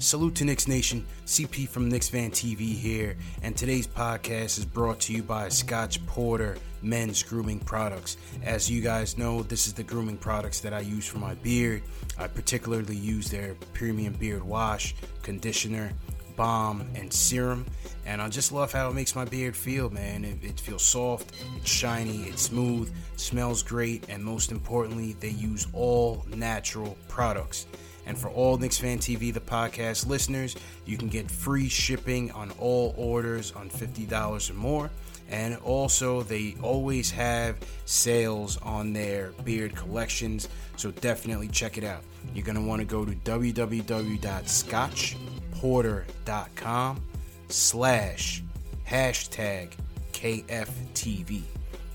Salute to Knicks Nation, CP from Knicks Fan TV here, and today's podcast is brought to you by Scotch Porter Men's Grooming Products. As you guys know, this is the grooming products that I use for my beard. I particularly use their premium beard wash, conditioner, balm, and serum, and I just love how it makes my beard feel, man. It, it feels soft, it's shiny, it's smooth, smells great, and most importantly, they use all natural products. And for all Knicks Fan TV, the podcast listeners, you can get free shipping on all orders on $50 or more. And also, they always have sales on their beard collections, so definitely check it out. You're going to want to go to www.scotchporter.com slash hashtag KFTV.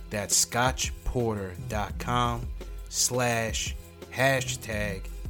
That's scotchporter.com slash hashtag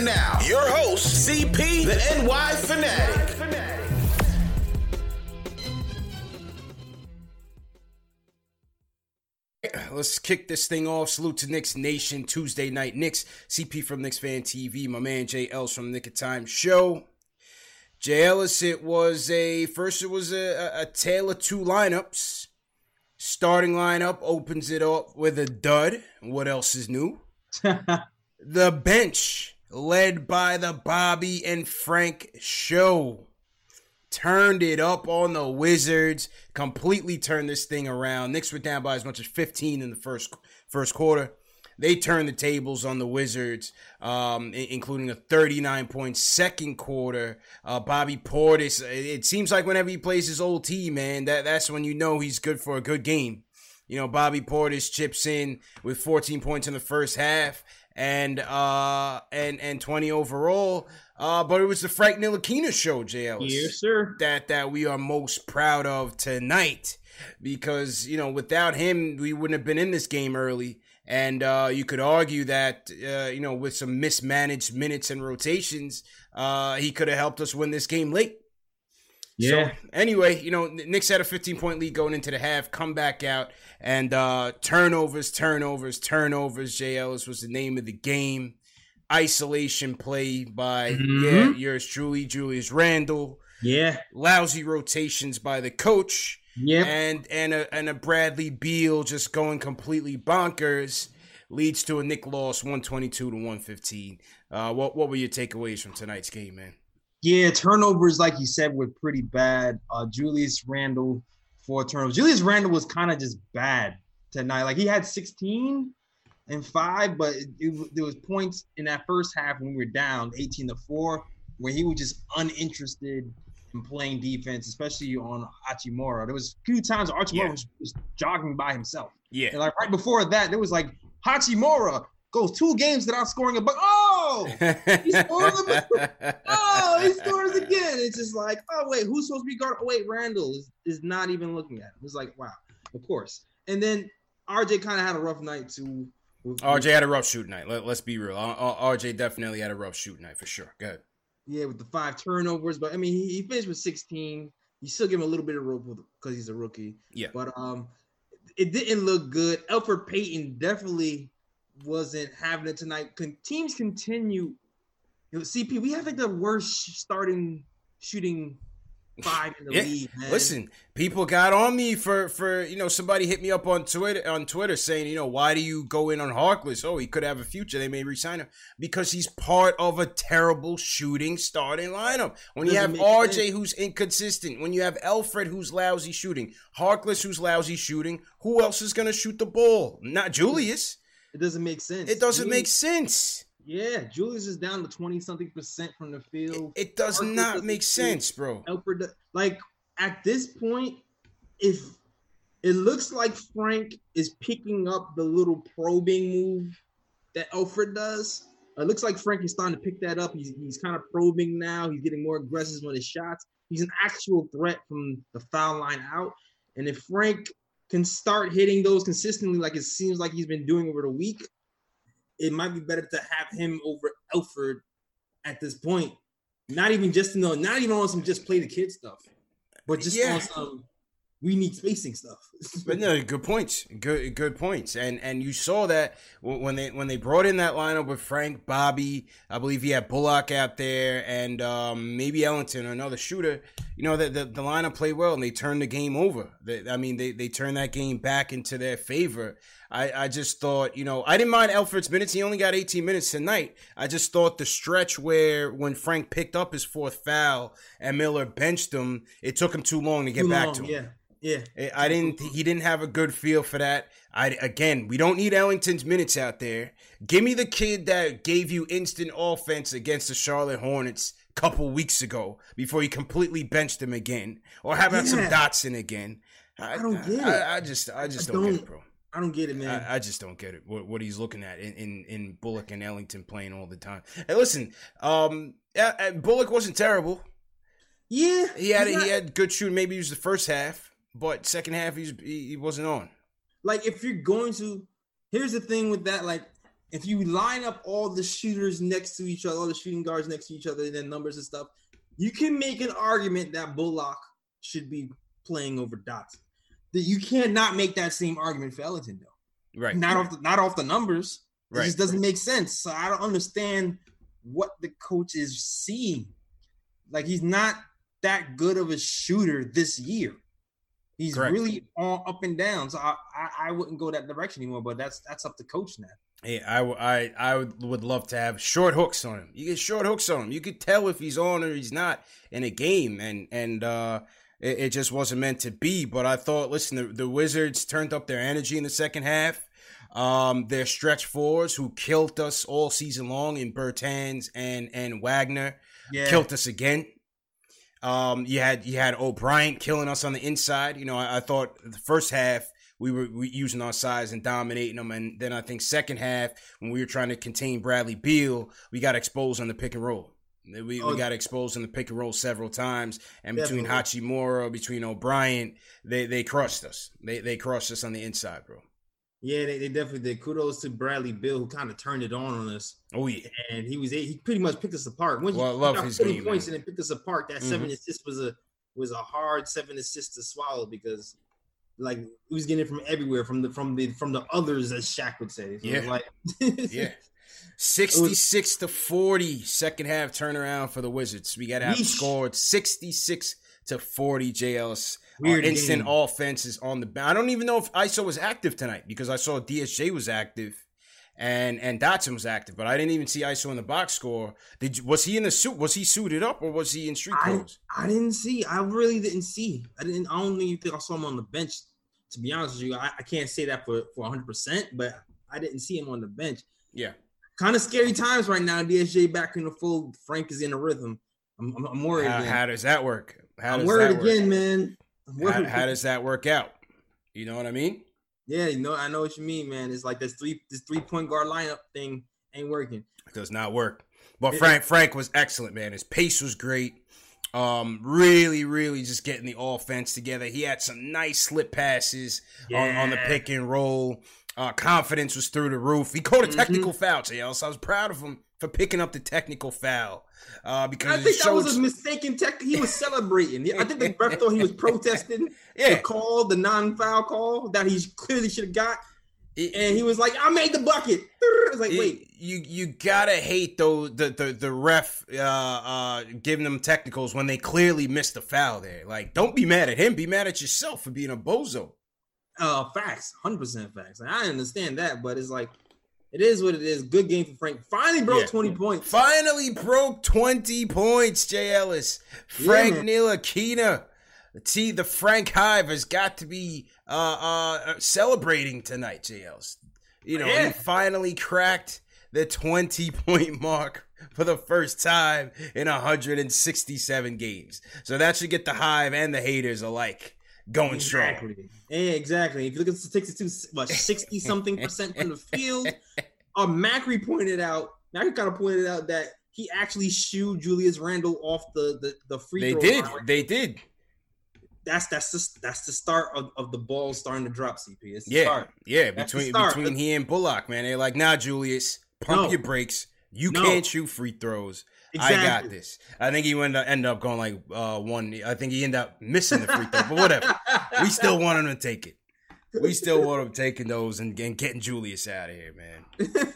And now, your host, CP, the NY Fanatic. Let's kick this thing off. Salute to Knicks Nation Tuesday night. Knicks CP from Knicks Fan TV. My man Jay Ellis from Nick of Time Show. Jay Ellis, it was a first. It was a, a, a tale of two lineups. Starting lineup opens it up with a dud. What else is new? the bench, led by the Bobby and Frank show, turned it up on the Wizards. Completely turned this thing around. Knicks were down by as much as 15 in the first first quarter. They turned the tables on the Wizards, um, including a 39 point second quarter. Uh, Bobby Portis. It seems like whenever he plays his old team, man, that that's when you know he's good for a good game. You know, Bobby Portis chips in with 14 points in the first half and uh and and 20 overall. Uh, but it was the Frank Ntilikina show, Jay Ellis. Yes, sir. That that we are most proud of tonight because you know without him we wouldn't have been in this game early. And uh, you could argue that uh, you know with some mismanaged minutes and rotations, uh, he could have helped us win this game late. Yeah. So anyway, you know, Knicks had a 15 point lead going into the half, come back out, and uh turnovers, turnovers, turnovers. Ellis was the name of the game. Isolation play by Mhm. yeah, yours truly, Julius Randle. yeah. Lousy rotations by the coach, Yep. and and a and a Bradley Beal just going completely bonkers leads to a Knick loss, 122 to 115. Uh, what what were your takeaways from tonight's game, man? Yeah, turnovers, like you said, were pretty bad. Uh, Julius Randle, four turnovers. Julius Randle was kind of just bad tonight. Like he had 16 and five, but it, it- there was points in that first half when we were down 18 to four, where he was just uninterested in playing defense, especially on Hachimura. There was a few times Hachimura Yeah. was just jogging by himself. Yeah, And like right before that, there was like Hachimura goes two games without scoring a buck. Oh, He scored the- oh, he scores again. It's just like, oh wait, who's supposed to be guard? Oh wait, Randle is, is not even looking at him. It's like, wow, of course. And then RJ kind of had a rough night too. RJ had a rough shoot night. Let, us be real. RJ definitely had a rough shoot night for sure. Good. Yeah, with the five turnovers, but I mean, he, he finished with 16. You still give him a little bit of rope because he's a rookie. Yeah. But um, it didn't look good. Elfrid Payton definitely wasn't having it tonight. Con- teams continue. CP, we have like the worst starting shooting five in the yeah. league. Man. Listen, people got on me for for you know somebody hit me up on Twitter on Twitter saying you know why do you go in on Harkless? Oh, he could have a future. They may resign him because he's part of a terrible shooting starting lineup. When you have RJ sense. who's inconsistent, when you have Alfred who's lousy shooting, Harkless who's lousy shooting, who else is going to shoot the ball? Not Julius. It doesn't make sense. It doesn't Julius, make sense. Yeah, Julius is down to twenty something percent from the field. It, it does not make sense, bro. Elfrid, like at this point, if it looks like Frank is picking up the little probing move that Alfred does. It looks like Frank is starting to pick that up. He's, he's kind of probing now. He's getting more aggressive on his shots. He's an actual threat from the foul line out. And if Frank can start hitting those consistently, like it seems like he's been doing over the week, it might be better to have him over Elfrid at this point. Not even just to know, not even on some just play the kid stuff, but just yeah. on some we need spacing stuff. but no, good points. Good good points. And and you saw that when they when they brought in that lineup with Frank, Bobby, I believe he had Bullock out there, and um, maybe Ellington or another shooter. You know that the, the lineup played well, and they turned the game over. They, I mean, they they turned that game back into their favor. I, I just thought, you know, I didn't mind Elfrid's minutes. He only got 18 minutes tonight. I just thought the stretch where when Frank picked up his fourth foul and Miller benched him, it took him too long to get too back long, to him. Yeah. Yeah, I didn't. He didn't have a good feel for that. I again, we don't need Ellington's minutes out there. Give me the kid that gave you instant offense against the Charlotte Hornets a couple weeks ago before you completely benched him again, or how about yeah. some Dotson again? I, I don't get it. I, I just, I just I don't, don't, get it, bro. I don't get it, man. I, I just don't get it. What, what, he's looking at in, in, in Bullock and Ellington playing all the time. Hey, listen, um, Bullock wasn't terrible. Yeah, he had he had good shooting. Maybe he was the first half. But second half, he's, he wasn't on. Like if you're going to, here's the thing with that. Like if you line up all the shooters next to each other, all the shooting guards next to each other, and then numbers and stuff, you can make an argument that Bullock should be playing over Dotson. That you cannot make that same argument for Ellington though. Right. Not off the, not off the numbers. It right. just doesn't make sense. So I don't understand what the coach is seeing. Like he's not that good of a shooter this year. He's Correct. really all up and down. So I, I, I, wouldn't go that direction anymore. But that's that's up to coach now. Hey, I, I, I would love to have short hooks on him. You get short hooks on him. You could tell if he's on or he's not in a game, and and uh, it, it just wasn't meant to be. But I thought, listen, the, the Wizards turned up their energy in the second half. Um, their stretch fours, who killed us all season long in Bertans and and Wagner, yeah. killed us again. Um, you had you had O'Brien killing us on the inside. You know, I, I thought the first half we were, using our size and dominating them, and then I think second half when we were trying to contain Bradley Beal, we got exposed on the pick and roll. We, oh, we got exposed in the pick and roll several times, and between Hachimura, between O'Brien, they they crushed us. They they crushed us on the inside, bro. Yeah, they, they definitely did. Kudos to Bradley Beal, who kind of turned it on on us. Oh yeah, and he was he pretty much picked us apart. When well, I love his game. Points man. and picked us apart. That mm-hmm. seven assists was a was a hard seven assists to swallow because like he was getting it from everywhere from the from the from the others as Shaq would say. So yeah, like yeah. 66 was, to 40 second half turnaround for the Wizards. We got outscored 66 to 40 JLS. Uh, Weird instant game. offense is on the. I don't even know if ISO was active tonight because I saw DSJ was active, and and Dotson was active, but I didn't even see ISO in the box score. Did you, was he in the suit? Was he suited up or was he in street clothes? I, I didn't see. I really didn't see. I didn't. I don't even think I saw him on the bench. To be honest with you, I, I can't say that for for 100, percent but I didn't see him on the bench. Yeah, kind of scary times right now. DSJ back in the full. Frank is in a rhythm. I'm, I'm, I'm worried. How, how, does that work? How I'm worried again, man. How, how, does that work out? You know what I mean? Yeah, you know, I know what you mean, man. It's like this three this three point guard lineup thing ain't working. It does not work. But Frank Frank was excellent, man. His pace was great. Um, really, really just getting the offense together. He had some nice slip passes yeah. on, on the pick and roll. Uh, confidence was through the roof. He called a mm-hmm. technical mm-hmm. foul, JL, so I was proud of him for picking up the technical foul. Uh, because I think that was a mistaken tech. He was celebrating. I think the ref thought he was protesting yeah. the call, the non-foul call that he clearly should have got. It, and he was like, "I made the bucket." I was like, "Wait, you you gotta hate though the the the ref uh, uh, giving them technicals when they clearly missed the foul there. Like, don't be mad at him. Be mad at yourself for being a bozo." Uh, facts, hundred percent facts. I understand that, but it's like it is what it is. Good game for Frank. Finally broke yeah. 20 points. Finally broke 20 points, Jay Ellis. Frank yeah, Ntilikina. See, the Frank Hive has got to be uh, uh, celebrating tonight, Jay Ellis. You know, yeah. he finally cracked the 20 point mark for the first time in 167 games. So that should get the Hive and the haters alike going exactly. strong. Yeah, exactly. If you look at the statistics, what sixty something percent from the field. Uh, Macri pointed out. Macri kind of pointed out that he actually shooed Julius Randle off the the, the free. They throw did. Line. They did. That's that's the that's the start of, of the ball starting to drop. CP. It's yeah, start. yeah. That's between between he and Bullock, man, they're like, nah, Julius, pump no. your brakes. You no. can't shoot free throws. Exactly. I got this. I think he ended up, ended up going like uh, one. I think he ended up missing the free throw, but whatever. we still want him to take it. We still want him taking those and, and getting Julius out of here, man.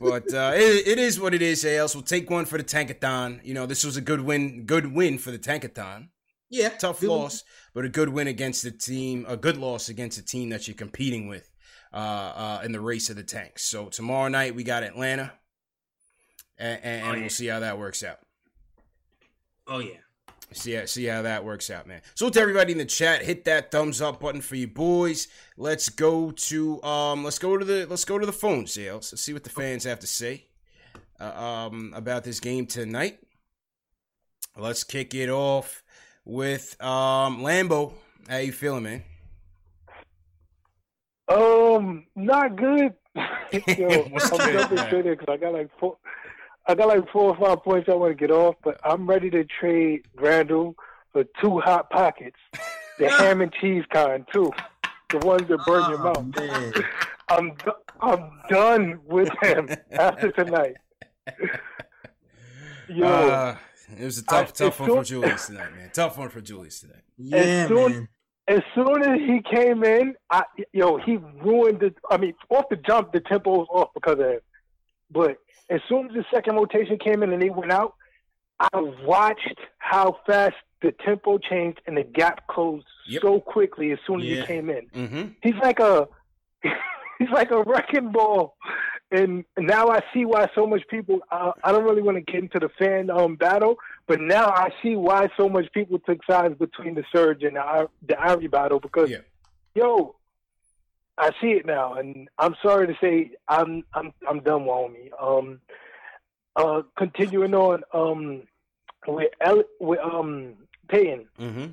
but uh, it, it is what it is. Else, we'll take one for the Tankathon. You know, this was a good win. Good win for the Tankathon. Yeah, tough loss, but a good win against the team. A good loss against a team that you're competing with uh, uh, in the race of the tanks. So tomorrow night we got Atlanta and, and, oh, yeah. we'll see how that works out. Oh yeah. See how, see how that works out, man. So to everybody in the chat, hit that thumbs up button for you boys. Let's go to um, let's go to the let's go to the phone sales. Let's see what the fans have to say uh, um about this game tonight. Let's kick it off with um Lambo. How you feeling, man? Um, not good. Yo, I'm jumping critics. I got like four. I got like four or five points I want to get off, but I'm ready to trade Randle for two hot pockets, the ham and cheese kind too, the ones that burn oh, your mouth. Man. I'm I'm done with him after tonight. Yo, uh, it was a tough, I, tough one soon, for Julius tonight, man. Tough one for Julius tonight. Yeah, as soon, man. As soon as he came in, I, yo, he ruined the. I mean, off the jump, the tempo was off because of him. But as soon as the second rotation came in and they went out, I watched how fast the tempo changed and the gap closed yep. so quickly as soon as yeah. he came in. Mm-hmm. He's like a he's like a wrecking ball. And now I see why so much people. Uh, I don't really want to get into the fan um, battle, but now I see why so much people took sides between the Surge and the, the Ivory battle because, yeah. yo, I see it now, and I'm sorry to say I'm I'm I'm done, Wyoming. Um, uh, continuing on, um, with El- with um Payton, mm-hmm.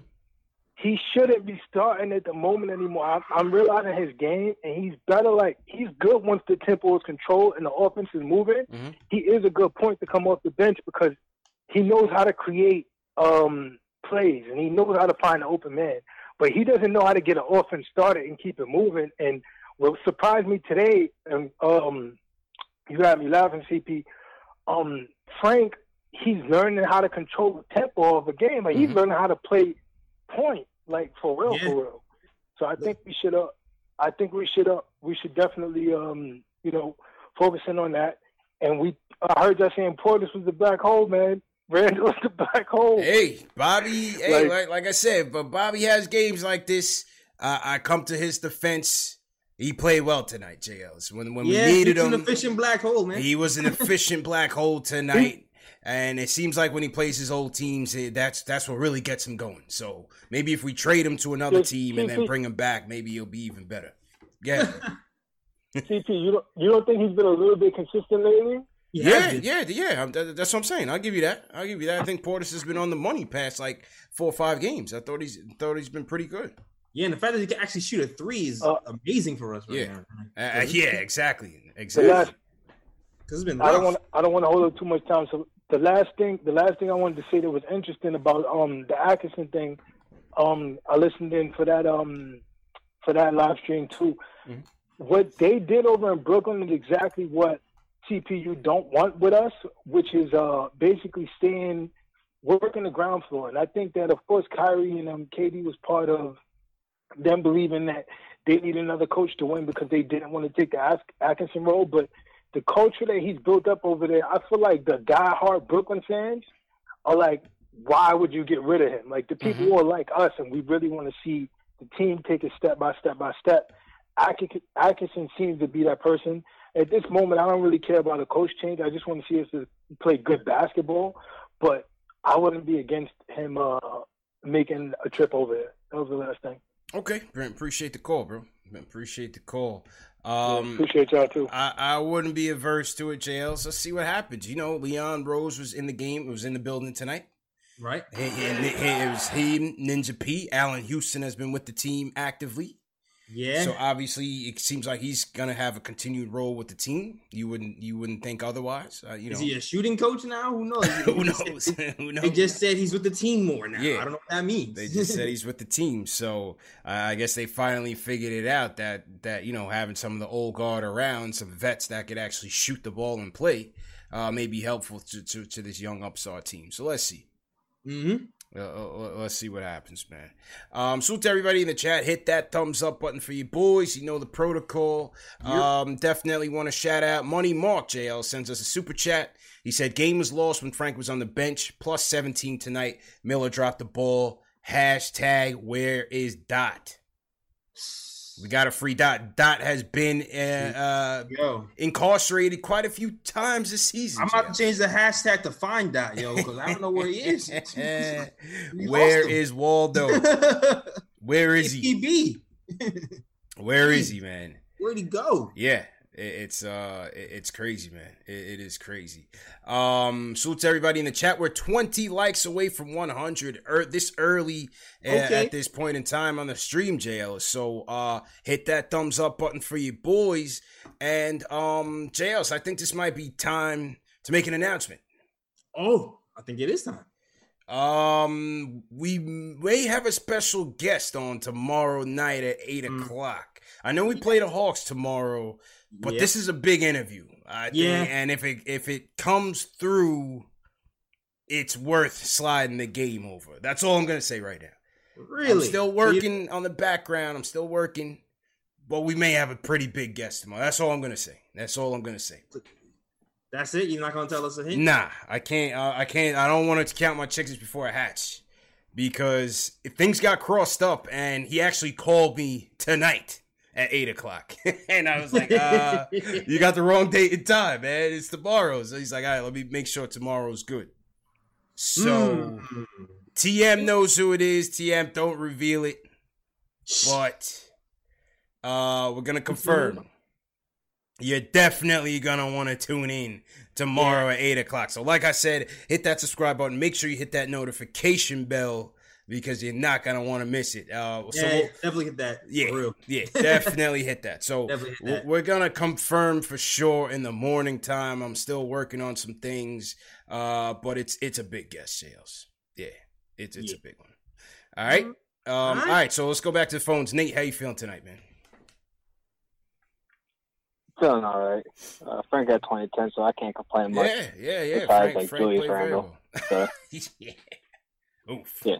he shouldn't be starting at the moment anymore. I, I'm realizing his game, and he's better. Like he's good once the tempo is controlled and the offense is moving. Mm-hmm. He is a good point to come off the bench because he knows how to create um plays and he knows how to find an open man but he doesn't know how to get an offense started and keep it moving. And what surprised me today, and um, you got me laughing, CP. Um, Frank, he's learning how to control the tempo of a game. Mm-hmm. he's learning how to play point, like for real, yeah. for real. So I think we should. Uh, I think we should. Uh, we should definitely, um, you know, focusing on that. And we, I heard you saying Portis was the black hole, man. Randle's the black hole. Hey, Bobby. Hey, like, like, like, I said, but Bobby has games like this. Uh, I come to his defense. He played well tonight, JLs. When when yeah, we needed him, an efficient black hole, man. He was an efficient black hole tonight, and it seems like when he plays his old teams, that's that's what really gets him going. So maybe if we trade him to another team and then bring him back, maybe he'll be even better. Yeah. CP, you don't you don't think he's been a little bit consistent lately? Yeah, yeah, yeah. That's what I'm saying. I'll give you that. I'll give you that. I think Portis has been on the money past like four or five games. I thought he's thought he's been pretty good. Yeah, and the fact that he can actually shoot a three is uh, amazing for us. Right yeah, now. Uh, yeah, exactly, exactly. Because it's been. Rough. I don't want. I don't want to hold up too much time. So the last thing, the last thing I wanted to say that was interesting about um the Atkinson thing, um I listened in for that um for that live stream too. Mm-hmm. what they did over in Brooklyn is exactly what CPU don't want with us, which is uh, basically staying working the ground floor. And I think that of course Kyrie and um, KD was part of them believing that they need another coach to win because they didn't want to take the Atkinson role. But the culture that he's built up over there, I feel like the die-hard Brooklyn fans are like, why would you get rid of him? Like the people mm-hmm. who are like us, and we really want to see the team take it step by step by step. Atkinson seems to be that person. At this moment, I don't really care about a coach change. I just want to see us to play good basketball. But I wouldn't be against him uh, making a trip over there. That was the last thing. Okay, Brent, appreciate the call, bro. Appreciate the call. Um, yeah, appreciate y'all too. I, I wouldn't be averse to it, JL. So let's see what happens. You know, Leon Rose was in the game. It was in the building tonight. Right. it was he, Ninja P. Allan Houston has been with the team actively. Yeah. So obviously, it seems like he's gonna have a continued role with the team. You wouldn't you wouldn't think otherwise. Uh, you know, is he a shooting coach now? Who knows? Who knows? Who knows? They just said he's with the team more now. Yeah. I don't know what that means. they just said he's with the team. So uh, I guess they finally figured it out that that you know having some of the old guard around, some vets that could actually shoot the ball and play, uh, may be helpful to, to, to this young upstart team. So let's see. Mm-hmm. Uh, uh, uh, let's see what happens, man. Um, salute to everybody in the chat. Hit that thumbs up button for you boys. You know the protocol. Yep. Um, definitely want to shout out Money Mark JL sends us a super chat. He said game was lost when Frank was on the bench. Plus 17 tonight. Miller dropped the ball. Hashtag where is Dot? We got a free dot. Dot has been uh, uh, incarcerated quite a few times this season. I'm about to change the hashtag to find dot, yo, because I don't know where he is. where is Waldo? where is he? He be? where is he, man? Where'd he go? Yeah, it's uh, it's crazy, man. it is crazy. Um, salute to everybody in the chat. We're 20 likes away from 100 er- this early okay. at this point in time on the stream, JL. So uh, hit that thumbs up button for you boys. And um, JL, I think this might be time to make an announcement. Oh, I think it is time. Um, we may have a special guest on tomorrow night at eight mm. o'clock. I know we play the Hawks tomorrow, but yep. this is a big interview. I yeah. Think, and if it if it comes through, it's worth sliding the game over. That's all I'm gonna say right now. Really? I'm still working on the background. I'm still working. But we may have a pretty big guest tomorrow. That's all I'm gonna say. That's all I'm gonna say. That's it. You're not gonna tell us a hint. Nah, I can't. Uh, I can't. I don't want to count my chickens before I hatch because if things got crossed up, and he actually called me tonight at eight o'clock. and I was like, uh, you got the wrong date and time, man. It's tomorrow. So he's like, all right, let me make sure tomorrow's good. So mm. TM knows who it is. TM, don't reveal it. But uh we're gonna confirm. You're definitely gonna want to tune in tomorrow yeah. at eight o'clock. So, like I said, hit that subscribe button. Make sure you hit that notification bell because you're not gonna want to miss it. Uh, so yeah, definitely hit that. Yeah, yeah, definitely hit that. So that. we're gonna confirm for sure in the morning time. I'm still working on some things, uh, but it's it's a big guest sales. Yeah, it's it's yeah. a big one. All right. Um, all right. all right, so let's go back to the phones. Nate, how you feeling tonight, man? Feeling all right. Uh, Frank got 2010, so I can't complain much. Yeah, yeah, yeah. Besides, Frank, like Frank Julius Randle. So. yeah. Oof. Yeah.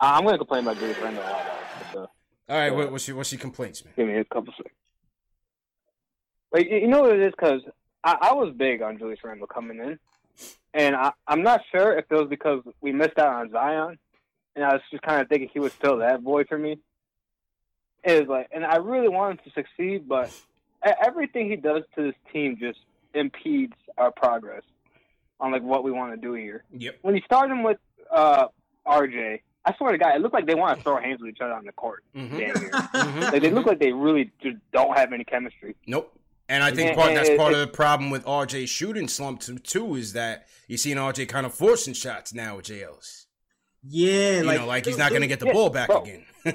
I'm going to complain about Julius Randle a lot. Though, All right, what, what's your what's your complaints, man? Give me a couple seconds. Like you know what it is because I, I was big on Julius Randle coming in, and I, I'm not sure if it was because we missed out on Zion, and I was just kind of thinking he was still that boy for me. It was like, and I really wanted to succeed, but everything he does to this team just impedes our progress on like what we want to do here. Yep. When you start him with uh, RJ, I swear to God, it looked like they want to throw hands with each other on the court. Mm-hmm. mm-hmm. Like they look like they really just don't have any chemistry. Nope. And I think and, part, and that's part of the problem with RJ shooting slump too is that you're seeing RJ kind of forcing shots now with JLs. Yeah, you like, know, like he's not going to get the yeah, ball back bro. again.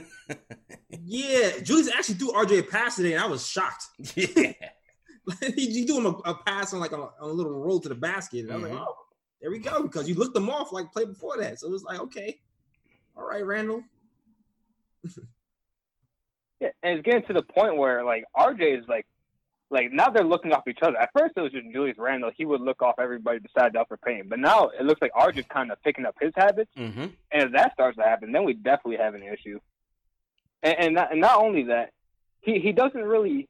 yeah, Julius actually threw RJ a pass today, and I was shocked. Yeah, he, he threw him a, a, pass on like a, on a little roll to the basket, and mm-hmm. I was like, mm-hmm. oh, there we go, because you looked them off like play before that, so it was like, okay, all right, Randle. Yeah, and it's getting to the point where like RJ is like, like now they're looking off each other. At first it was just Julius Randle; he would look off everybody besides Elfrid Payton. But now it looks like RJ's kind of picking up his habits, Mm-hmm. and if that starts to happen, then we definitely have an issue. And and not, and not only that, he he doesn't really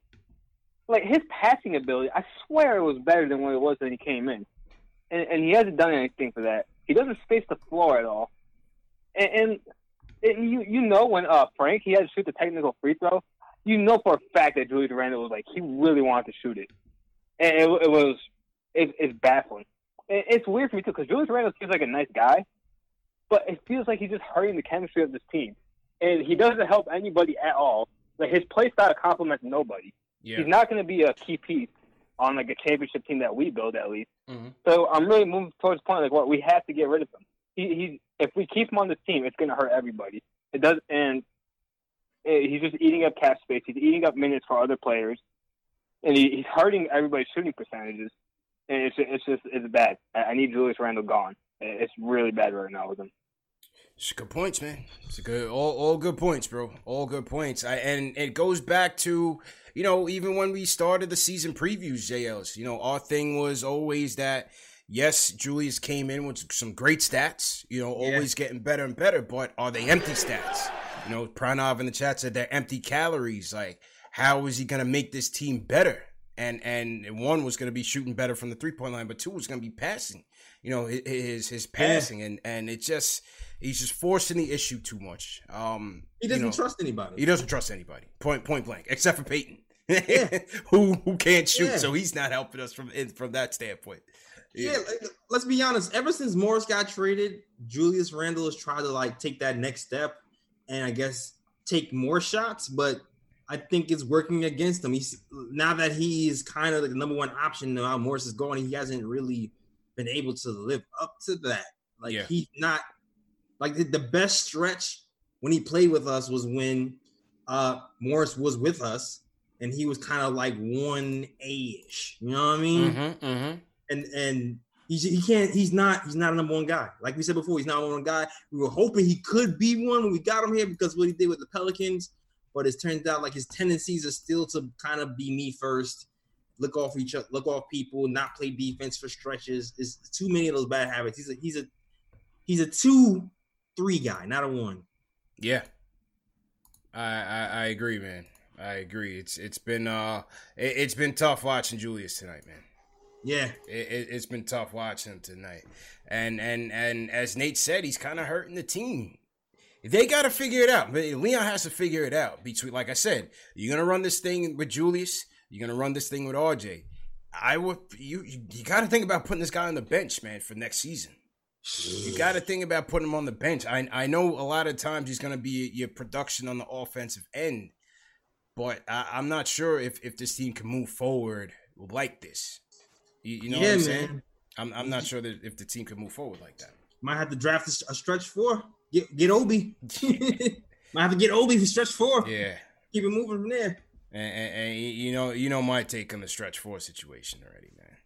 like his passing ability. I swear it was better than what it was when he came in, and and he hasn't done anything for that. He doesn't space the floor at all, and. and you you know when uh Frank he had to shoot the technical free throw, you know for a fact that Julius Randle was like he really wanted to shoot it, and it, it was it, it's baffling. And it's weird for me too because Julius Randle seems like a nice guy, but it feels like he's just hurting the chemistry of this team, and he doesn't help anybody at all. Like his play style complements nobody. Yeah. He's not going to be a key piece on like a championship team that we build at least. Mhm. So I'm really moving towards the point like what we have to get rid of him. He, he if we keep him on the team, it's going to hurt everybody. It does, and eh, he's just eating up cap space. He's eating up minutes for other players, and he, he's hurting everybody's shooting percentages. And it's it's just it's bad. I need Julius Randle gone. It's really bad right now with him. It's good points, man. It's good, all, all good points, bro. All good points. I, and it goes back to, you know, even when we started the season previews, JLs, you know, our thing was always that, yes, Julius came in with some great stats, you know, Yeah. always getting better and better, but are they empty stats? You know, Pranav in the chat said they're empty calories. Like, how is he going to make this team better? And and one was going to be shooting better from the three point line, but two was going to be passing. You know, his his passing, and and it just he's just forcing the issue too much. Um, He doesn't know, trust anybody. He doesn't trust anybody. Point point blank, except for Payton, who who can't shoot, Yeah. so he's not helping us from in- from that standpoint. Yeah, like, let's be honest. Ever since Morris got traded, Julius Randle has tried to like take that next step, and I guess take more shots. But I think it's working against him. He's now that he is kind of the number one option now. Morris is going. He hasn't really been able to live up to that. Like Yeah. he's not like the, the best stretch when he played with us was when uh Morris was with us, and he was kind of like one A ish. You know what I mean? Mm-hmm, mm-hmm. And and he's he can't he's not he's not a number one guy. Like we said before, he's not a number one guy. We were hoping he could be one when we got him here because what he did with the Pelicans, but it turns out like his tendencies are still to kind of be me first, look off each other, look off people, not play defense for stretches. Is too many of those bad habits. He's a he's a he's a two three guy, not a one. Yeah, I, I I agree, man. I agree. It's it's been uh it, it's been tough watching Julius tonight, man. Yeah, It, it, it's been tough watching him tonight, and and and as Nate said, he's kind of hurting the team. They got to figure it out. Leon has to figure it out. Between, like I said, you're gonna run this thing with Julius. You're gonna run this thing with RJ. I would you you, you got to think about putting this guy on the bench, man, for next season. You got to think about putting him on the bench. I I know a lot of times he's gonna be your production on the offensive end, but I, I'm not sure if if this team can move forward like this. You, you know what Yeah, I'm saying? man. I'm I'm not sure that if the team can move forward like that. might have to draft a, stretch four. Get get Obi. might have to get Obi for stretch four. Yeah, Keep it moving from there. and, and, and you know you know my take on the stretch four situation already, man.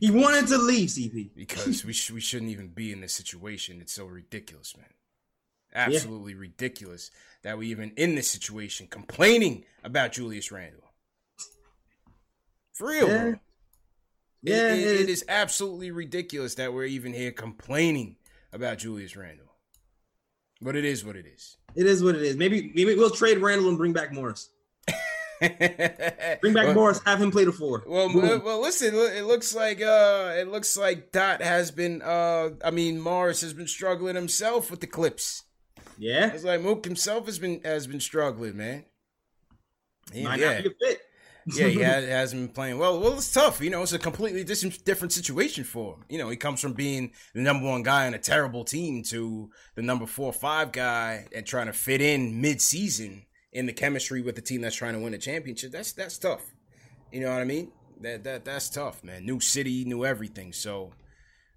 He wanted to leave, CP. because we sh- we shouldn't even be in this situation. It's so ridiculous, man. Absolutely ridiculous that we even in this situation complaining about Julius Randle. For real, Yeah. Yeah, it- it it is absolutely ridiculous that we're even here complaining about Julius Randle. But it is what it is. It is what it is. Maybe maybe we'll trade Randle and bring back Morris. Bring back Well- Morris. Have him play the four. Well, Boom. well, well, listen. It looks like uh, it looks like Dot has been. Uh, I mean, Morris has been struggling himself with the clips. yeah, It's like Mook himself has been has been struggling, man. He- might yeah, not be a fit. Yeah, he has, hasn't been playing well. Well, it's tough, you know. It's a completely dis- different situation for him. You know, he comes from being the number one guy on a terrible team to the number four or five guy and trying to fit in mid season in the chemistry with the team that's trying to win a championship. That's that's tough. You know what I mean? That that that's tough, man. New city, new everything. So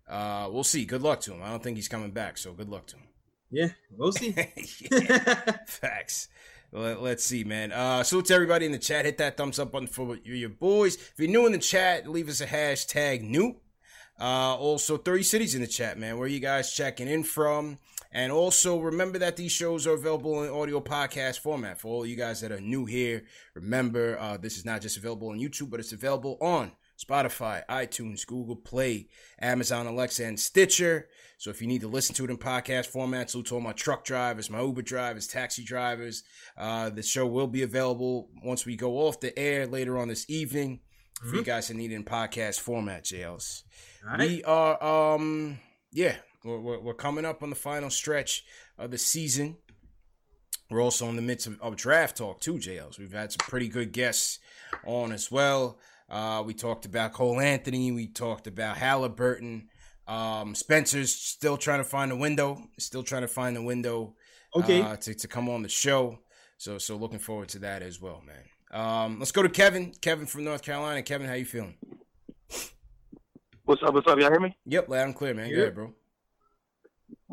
uh we'll see. Good luck to him. I don't think he's coming back, so good luck to him. Yeah, we'll see. Facts. Let, us see, man. Uh, salute to everybody in the chat. Hit that thumbs up button for your, boys. If you're new in the chat, leave us a hashtag new. Uh, also, 30 cities in the chat, man. Where you guys checking in from? And also remember that these shows are available in audio podcast format. For all you guys that are new here, remember uh, this is not just available on YouTube, but it's available on Spotify, iTunes, Google Play, Amazon Alexa, and Stitcher. So if you need to listen to it in podcast format, salute to all my truck drivers, my Uber drivers, taxi drivers. Uh, the show will be available once we go off the air later on this evening mm-hmm. for you guys that need it in podcast format, JLs. Right. We are, um, yeah, we're, we're, coming up on the final stretch of the season. We're also in the midst of, of draft talk too, JLs. We've had some pretty good guests on as well. Uh, we talked about Cole Anthony. We talked about Halliburton. Um, Spencer's still trying to find a window. Still trying to find a window. Okay. Uh, to to come on the show. So so looking forward to that as well, man. Um, let's go to Kevin. Kevin from North Carolina. Kevin, how you feeling? What's up? What's up? Y'all hear me? Yep, loud and clear, man. Yep. Go ahead, bro.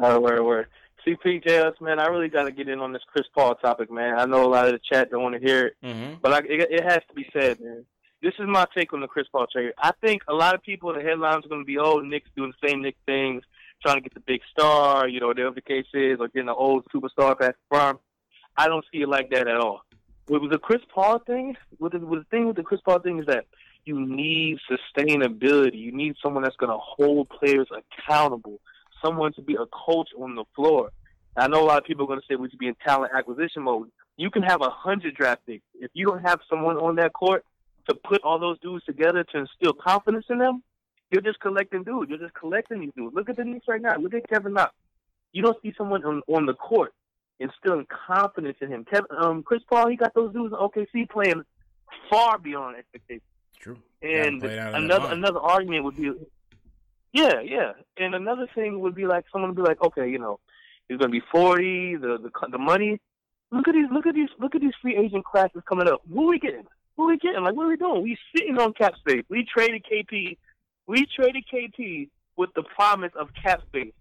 Uh, where, where? CPJS, man, I really got to get in on this Chris Paul topic, man. I know a lot of the chat don't want to hear it, mm-hmm. but I, it, it has to be said, man this is my take on the Chris Paul trade. I think a lot of people the headlines are going to be, oh, Knicks doing the same Knicks things, trying to get the big star, you know, whatever the case is, or getting an old superstar past the. I don't see it like that at all. With the Chris Paul thing, with the, with the thing with the Chris Paul thing is that you need sustainability. You need someone that's going to hold players accountable, someone to be a coach on the floor. I know a lot of people are going to say we should be in talent acquisition mode. You can have a hundred draft picks. If you don't have someone on that court to put all those dudes together to instill confidence in them, you're just collecting dudes. You're just collecting these dudes. Look at the Knicks right now. Look at Kevin Knox. You don't see someone on, on the court instilling confidence in him. Kevin, um, Chris Paul, he got those dudes in OKC playing far beyond expectations. True. And another another argument would be, yeah, yeah. And another thing would be like someone would be like, okay, you know, he's gonna be forty. The the the money. Look at these. Look at these. Look at these free agent classes coming up. Who are we getting? What are we getting? Like, what are we doing? We sitting on cap space. We traded KP. We traded KP with the promise of cap space.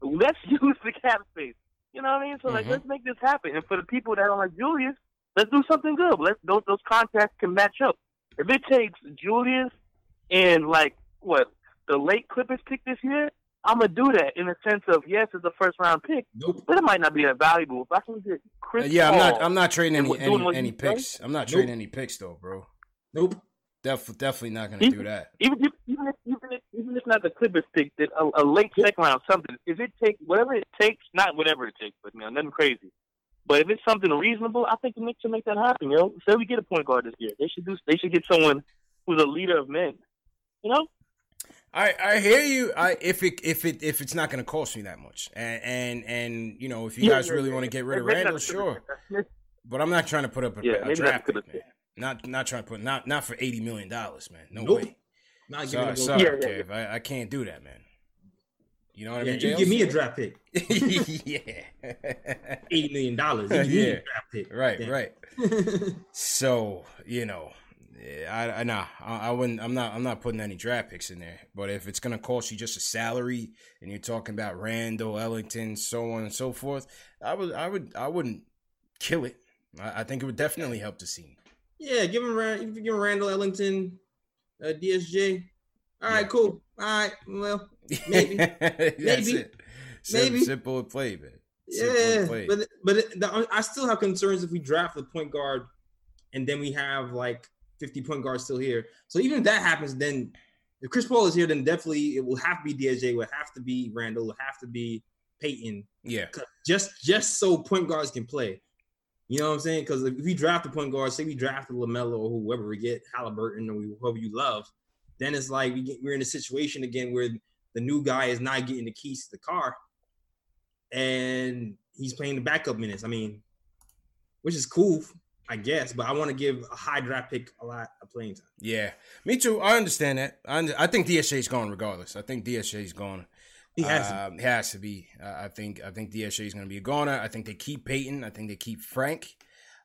Let's use the cap space. You know what I mean? So mm-hmm. like, let's make this happen. And for the people that don't like Julius, let's do something good. Let's those those contracts can match up. If it takes Julius and like what the late Clippers pick this year, I'm gonna do that in the sense of yes, it's a first round pick, nope. but it might not be that valuable. If I can get Chris, uh, yeah, Paul I'm not. I'm not trading any any, any picks. Done? I'm not trading any picks though, bro. Nope. Def- definitely not gonna even, do that. Even if, even if, even if, even if not the Clippers pick, that a, a late second round something. If it takes whatever it takes, not whatever it takes, but man, nothing crazy. But if it's something reasonable, I think the Knicks should make that happen. You know, say we get a point guard this year, they should do. They should get someone who's a leader of men. You know, I, I hear you. I if it if it if it's not going to cost me that much, and and and you know if you guys really want to get rid of Randle, sure. But I'm not trying to put up a, yeah, a draft pick, man. Not not trying to put not not for eighty million dollars, man. No nope. way. Not sorry, sorry, yeah, Kev. Yeah. I, I can't do that, man. You know what yeah, I mean? You give me a draft pick. yeah. Eighty million dollars. yeah. draft pick. Right, Damn. right. so, you know, I, I nah, I, I, wouldn't. I'm not. I'm not putting any draft picks in there. But if it's gonna cost you just a salary, and you're talking about Randle Ellington, so on and so forth, I would. I would. I wouldn't kill it. I, I think it would definitely help the scene. Yeah, give him. If you give him Randle, Ellington, uh, DSJ. All right, yeah. cool. All right, well, maybe, maybe, maybe simple and play, man. Simple yeah, play. but but the, I still have concerns if we draft the point guard, and then we have like 50 point guard still here. So even if that happens, then if Chris Paul is here, then definitely it will have to be DSJ, it will have to be Randle, it will have to be Payton. Yeah. Just just so point guards can play. You know what I'm saying? Because if we draft a point guard, say we draft a LaMelo or whoever we get, Halliburton or whoever you love, then it's like we get, we're in a situation again where the new guy is not getting the keys to the car and he's playing the backup minutes. I mean, which is cool I guess, but I want to give a high draft pick a lot of playing time. Yeah, me too. I understand that. I, I think DSJ's gone regardless. I think DSJ's gone. He has to. Um, has to be. Uh, I think. I think DSJ is going to be a goner. I think they keep Payton. I think they keep Frank.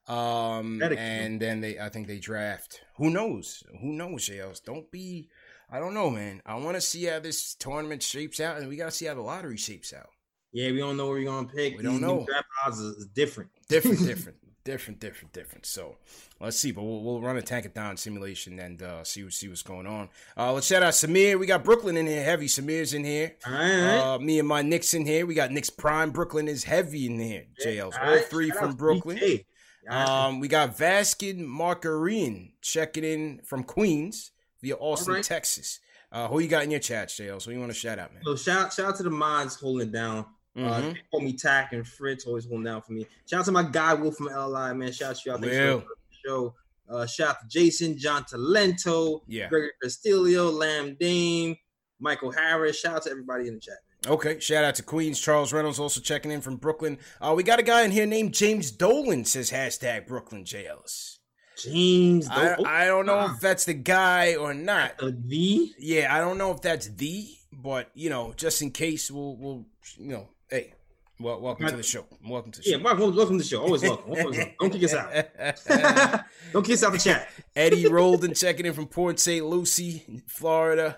Um, and then they. I think they draft. Who knows? Who knows? Shales. Don't be. I don't know, man. I want to see how this tournament shapes out, and we got to see how the lottery shapes out. Yeah, we don't know where we're gonna pick. We don't know. Draft odds is different. Different, different different, different, different. So let's see, but we'll, we'll run a Tankathon simulation and uh, see see what's going on. Uh, let's shout out Samir. We got Brooklyn in here, heavy. Samir's in here. All right. Uh, me and my Knicks in here. We got Knicks Prime. Brooklyn is heavy in here. JL's all, all three from Brooklyn. Um, we got Vaskin Markarin checking in from Queens via Austin, right. Texas. Uh, who you got in your chat, JL? So you want to shout out, man? So shout shout out to the mods holding it down. Uh, mm-hmm. Uh, call me Tack and Fritz always holding down for me. Shout out to my guy Will from LI, man. Shout out to you out there. Show. Uh, shout out to Jason, John Talento, yeah, Gregory Castillo, Lamb Dame, Michael Harris. Shout out to everybody in the chat. Okay, shout out to Queens. Charles Reynolds also checking in from Brooklyn. Uh, we got a guy in here named James Dolan says hashtag Brooklyn JLS. James, I, I, don't know if that's the guy or not. The yeah, I don't know if that's the, but you know, just in case, we'll we'll you know, hey, well, welcome to the show. Welcome to the show. Yeah, welcome, welcome to the show. Always welcome. Always welcome. Don't kick us out. don't kick us out the chat. Eddie Roldan checking in from Port St. Lucie, Florida.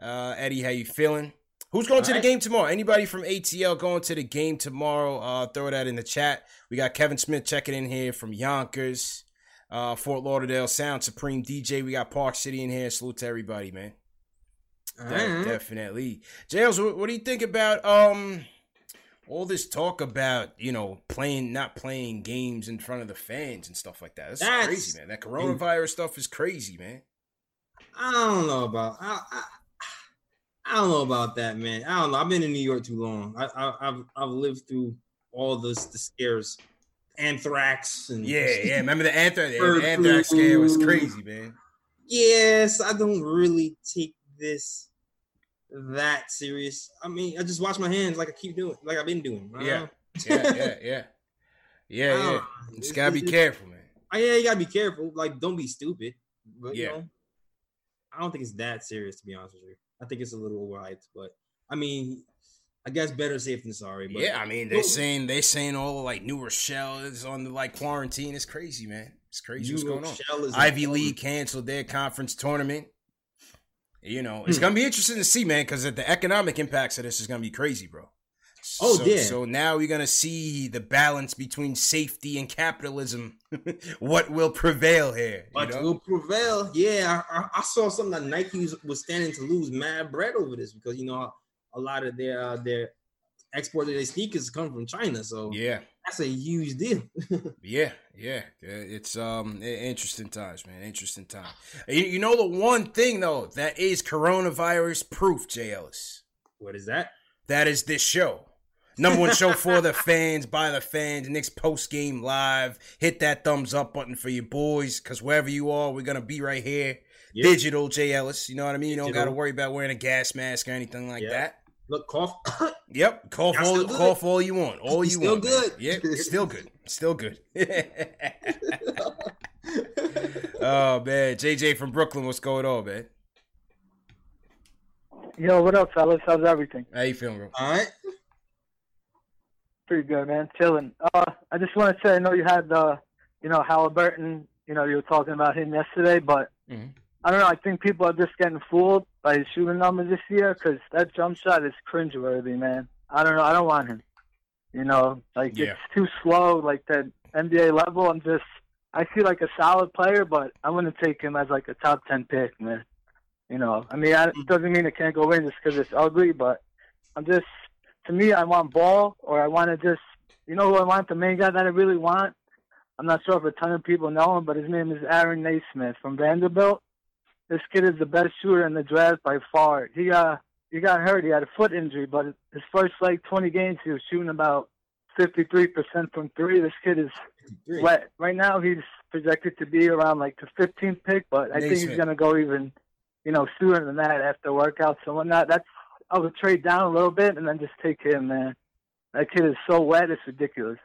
Uh, Eddie, how you feeling? Who's going All to right. the game tomorrow? Anybody from ATL going to the game tomorrow? Uh, throw that in the chat. We got Kevin Smith checking in here from Yonkers, uh, Fort Lauderdale Sound Supreme DJ. We got Park City in here. Salute to everybody, man. right. Definitely. Jails, what, what do you think about um all this talk about you know playing not playing games in front of the fans and stuff like that? That's, That's crazy, man. That coronavirus stuff is crazy, man. I don't know about. I, I, I don't know about that, man. I don't know. I've been in New York too long. I, have I've lived through all this the scares, anthrax and yeah, yeah. Remember the anthrax? the anthrax scare was crazy, man. Yes, I don't really take this that serious. I mean, I just wash my hands like I keep doing, like I've been doing. Yeah. yeah, yeah, yeah, yeah, yeah. Just gotta be careful, man. Oh, yeah, you gotta be careful. Like, don't be stupid. But yeah. you know, I don't think it's that serious to be honest with you. I think it's a little overhyped, but I mean, I guess better safe than sorry. But yeah, I mean they're saying they're saying all the like New Rochelle is on the like quarantine. It's crazy, man. It's crazy New what's going on. Ivy League canceled their conference tournament. You know, it's hmm. gonna be interesting to see, man, because the economic impacts of this is gonna be crazy, bro. Oh, so, yeah. So now we're gonna see the balance between safety and capitalism. what will prevail here? What know? will prevail? Yeah, I, I, saw something that Nike was, was standing to lose mad bread over this because you know a lot of their uh, their export their sneakers come from China. So yeah, that's a huge deal. yeah, yeah, it's um interesting times, man. Interesting time. You, you know the one thing though that is coronavirus proof, Jay Ellis. What is that? That is this show. Number one show for the fans, by the fans. Next post game live. Hit that thumbs up button for your boys, because wherever you are, we're gonna be right here. Yep. Digital Jay Ellis. You know what I mean? You don't got to worry about wearing a gas mask or anything like yep. that. Look, cough. yep, cough all, cough all you want. All you still want. Still good. Man. Yeah, still good. Still good. oh man, JJ from Brooklyn, what's going on, man? Yo, what up, fellas? How's everything? How you feeling, bro? All right. Pretty good, man. Chilling. Uh, I just want to say, I know you had the, you know, Halliburton. You know, you were talking about him yesterday, but mm-hmm. I don't know. I think people are just getting fooled by his shooting numbers this year because that jump shot is cringeworthy, man. I don't know. I don't want him. You know, like yeah. it's too slow. Like that NBA level. I'm just. I see like a solid player, but I wouldn't take him as like a top ten pick, man. You know, I mean, it mm-hmm. doesn't mean it can't go in just because it's ugly, but I'm just to me, I want ball, or I want to just, you know, who I want the main guy that I really want. I'm not sure if a ton of people know him, but his name is Aaron Nesmith from Vanderbilt. This kid is the best shooter in the draft by far. He uh he got hurt. He had a foot injury, but his first like 20 games, he was shooting about 53% from three. This kid is wet. Right now, he's projected to be around like the 15th pick, but I think he's going to go even, you know, sooner than that after workouts and whatnot. That's I would trade down a little bit and then just take him, man. That kid is so wet, it's ridiculous.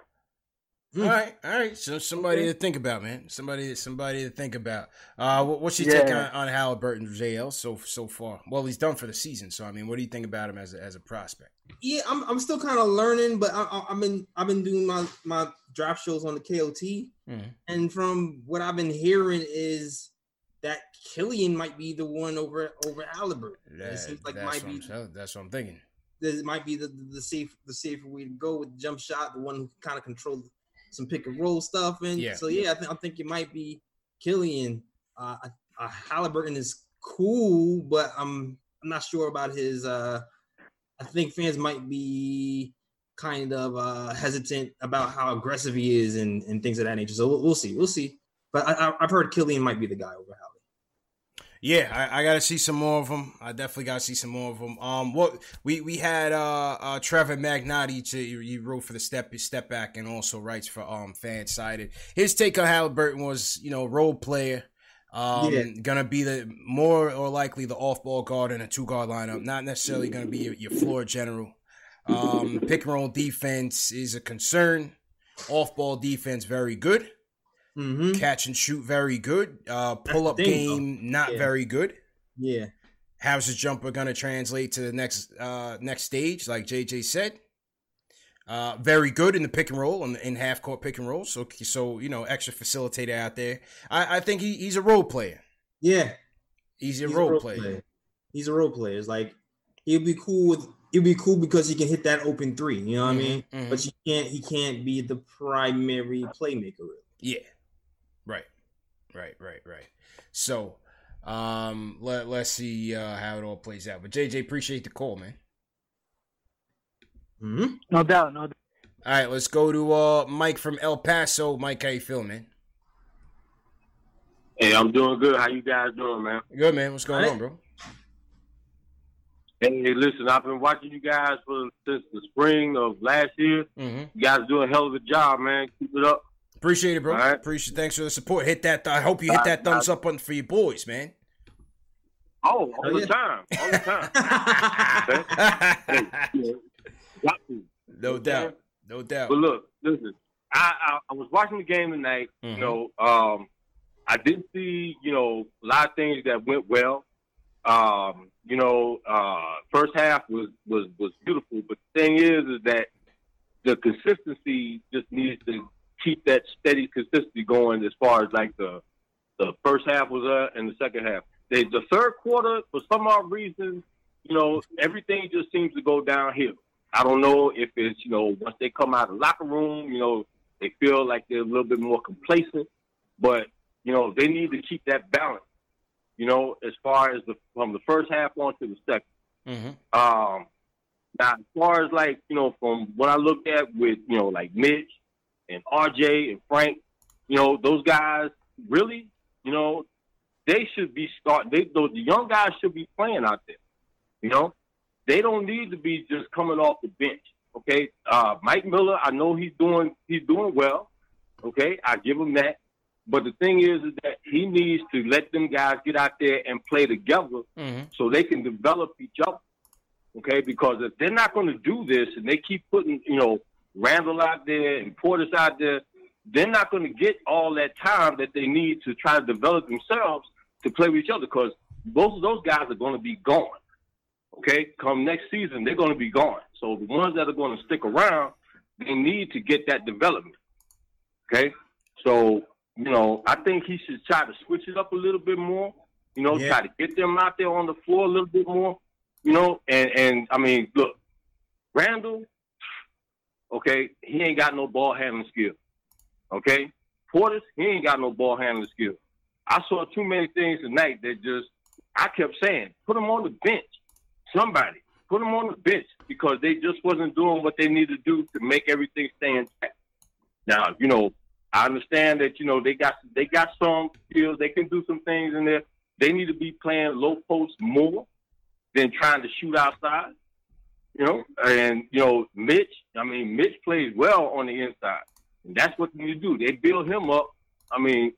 All right, all right. So somebody to think about, man. Somebody, somebody to think about. Uh, what's your yeah. take on, on Halliburton JL so so far? Well, he's done for the season, so I mean, what do you think about him as a, as a prospect? Yeah, I'm I'm still kind of learning, but I, have been I've been doing my my draft shows on the KOT, mm-hmm. and from what I've been hearing is that Killian might be the one over over Halliburton. That, it seems like might be that's what I'm thinking. This might be the, the, the safe the safer way to go with the jump shot, the one who kind of controls some pick and roll stuff, and Yeah. so yeah, I think I think it might be Killian. Uh, uh, Halliburton is cool, but I'm I'm not sure about his. Uh, I think fans might be kind of uh, hesitant about how aggressive he is and, and things of that nature. So we'll, we'll see, we'll see. But I, I've heard Killian might be the guy over Hallie. Yeah, I, I got to see some more of them. I definitely got to see some more of them. Um, what we we had uh, uh Trevor Magnotti to he wrote for the step step back and also writes for um fan sided. His take on Halliburton was you know role player. Um, Yeah. gonna be the more or likely the off ball guard in a two guard lineup. Not necessarily gonna be your, your floor general. Um, pick and roll defense is a concern. Off ball defense very good. Mm-hmm. Catch and shoot very good. Uh, pull up though. game not Yeah. very good. Yeah, How's his jumper gonna translate to the next uh next stage? Like JJ said, uh, very good in the pick and roll in, in half court pick and roll. So so you know extra facilitator out there. I, I think he, he's a role player. yeah. He's a He's role, player. He's a role player. It's like he'll be cool with he'll be cool because he can hit that open three. You know what I mean? Mhm, mhm. But you can't he can't be the primary playmaker. Really. Yeah. Right. Right. Right. Right. So um let let's see uh, how it all plays out. But JJ, appreciate the call, man. Mm-hmm. No doubt, no doubt. All right, let's go to uh Mike from El Paso. Mike, how you feeling, man? Hey, I'm doing good. How you guys doing, man? Good, man. What's going on, bro? Hey, listen, I've been watching you guys for since the spring of last year. Mm-hmm. You guys do a hell of a job, man. Keep it up. Appreciate it, bro. Right. Appreciate. It. Thanks for the support. Hit that. I hope you hit that thumbs up button for your boys, man. Oh, all Oh, the yeah. time, all the time. Okay? Hey, you know, got to. No doubt. No doubt. But look, listen, I, I I was watching the game tonight. Mhm. You know, um, I did see you know a lot of things that went well. Um, you know, uh, first half was was was beautiful, but the thing is, is that the consistency just needs to keep that steady consistency going as far as like the the first half was uh, and the second half. The, the third quarter, for some odd reason, you know, everything just seems to go downhill. I don't know if it's, you know, once they come out of the locker room, you know, they feel like they're a little bit more complacent. But, you know, they need to keep that balance, you know, as far as the from the first half on to the second. Mm-hmm. Um, now, as far as like you know, from what I looked at with you know like Mitch and RJ and Frank, you know those guys really, you know, they should be starting. They those the young guys should be playing out there. You know, they don't need to be just coming off the bench. Okay, uh, Mike Miller, I know he's doing he's doing well. Okay, I give him that. But the thing is, is that he needs to let them guys get out there and play together Mm-hmm. so they can develop each other. Okay, because if they're not going to do this and they keep putting, you know, Randle out there and Portis out there, they're not going to get all that time that they need to try to develop themselves to play with each other. Because both of those guys are going to be gone. Okay, come next season, they're going to be gone. So the ones that are going to stick around, they need to get that development. Okay, so you know, I think he should try to switch it up a little bit more. You know, Yeah. try to get them out there on the floor a little bit more. You know, and and I mean, look, Randle, okay, he ain't got no ball handling skill. Okay, Portis, he ain't got no ball handling skill. I saw too many things tonight that just I kept saying, put him on the bench. Somebody put him on the bench because they just wasn't doing what they needed to do to make everything stay intact. Now, you know, I understand that you know they got they got some skills. They can do some things in there. They need to be playing low post more than trying to shoot outside. You know, and you know Mitch. I mean, Mitch plays well on the inside, and that's what you do. They build him up. I mean,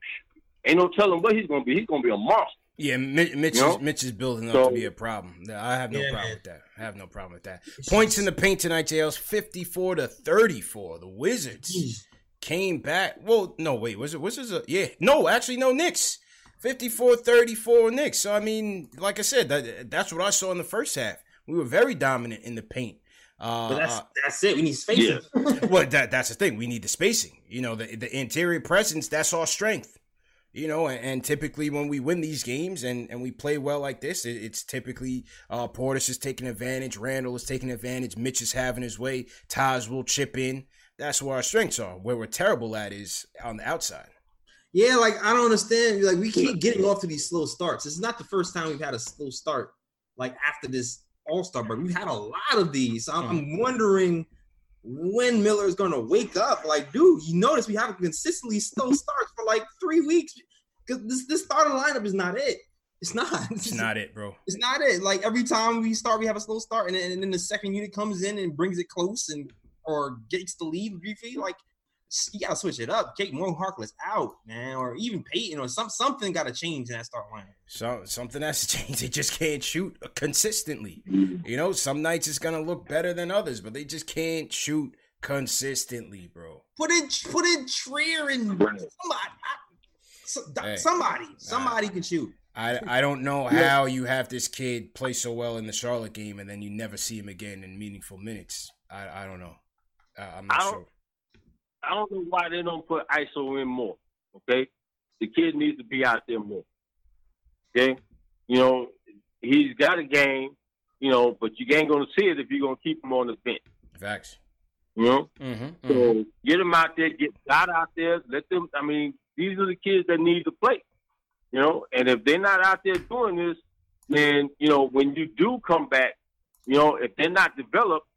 ain't no telling what he's gonna be. He's gonna be a monster. Yeah, Mitch, Mitch, You know? is, Mitch is building up So- to be a problem. I have no Yeah, problem man. with that. I have no problem with that. Points in the paint tonight, JL's 54 to 34. The Wizards came back. Well, no, wait, was it Wizards? A, yeah, no, actually, no, Knicks. 54 34 Knicks. So, I mean, like I said, that, that's what I saw in the first half. We were very dominant in the paint. Uh, But that's uh, that's it. We need spacing. well, that that's the thing. We need the spacing. You know, the the interior presence. That's our strength. You know, and, and typically when we win these games and, and we play well like this, it, it's typically uh, Portis is taking advantage, Randle is taking advantage, Mitch is having his way, Taj will chip in. that's where our strengths are. Where we're terrible at is on the outside. Yeah, like I don't understand. Like we keep getting off to these slow starts. It's not the first time we've had a slow start. Like after this All Star break, we've had a lot of these. So I'm, I'm wondering when Miller is going to wake up. Like, dude, you notice we have a consistently slow starts for like three weeks because this this starting lineup is not it. It's not. It's, it's not it, bro. It's not it. Like every time we start, we have a slow start, and then, and then the second unit comes in and brings it close and or gets the lead briefly. Like you gotta switch it up. Kate Mo Harkless out, man, or even Payton or some something got to change in that start line. So something has to change. They just can't shoot consistently. You know, some nights it's gonna look better than others, but they just can't shoot consistently, bro. Put in put in Trier and somebody. Hey, somebody, somebody can shoot. I, I don't know how you have this kid play so well in the Charlotte game and then you never see him again in meaningful minutes. I, I don't know. Uh, I'm not I sure. I don't know why they don't put ISO in more. Okay, the kid needs to be out there more. Okay, you know he's got a game. You know, but you ain't gonna see it if you're gonna keep him on the bench. Facts. You know, mm-hmm, so mm-hmm. get him out there, get God out there, let them. I mean, these are the kids that need to play. You know, and if they're not out there doing this, then you know when you do come back, you know, if they're not developed,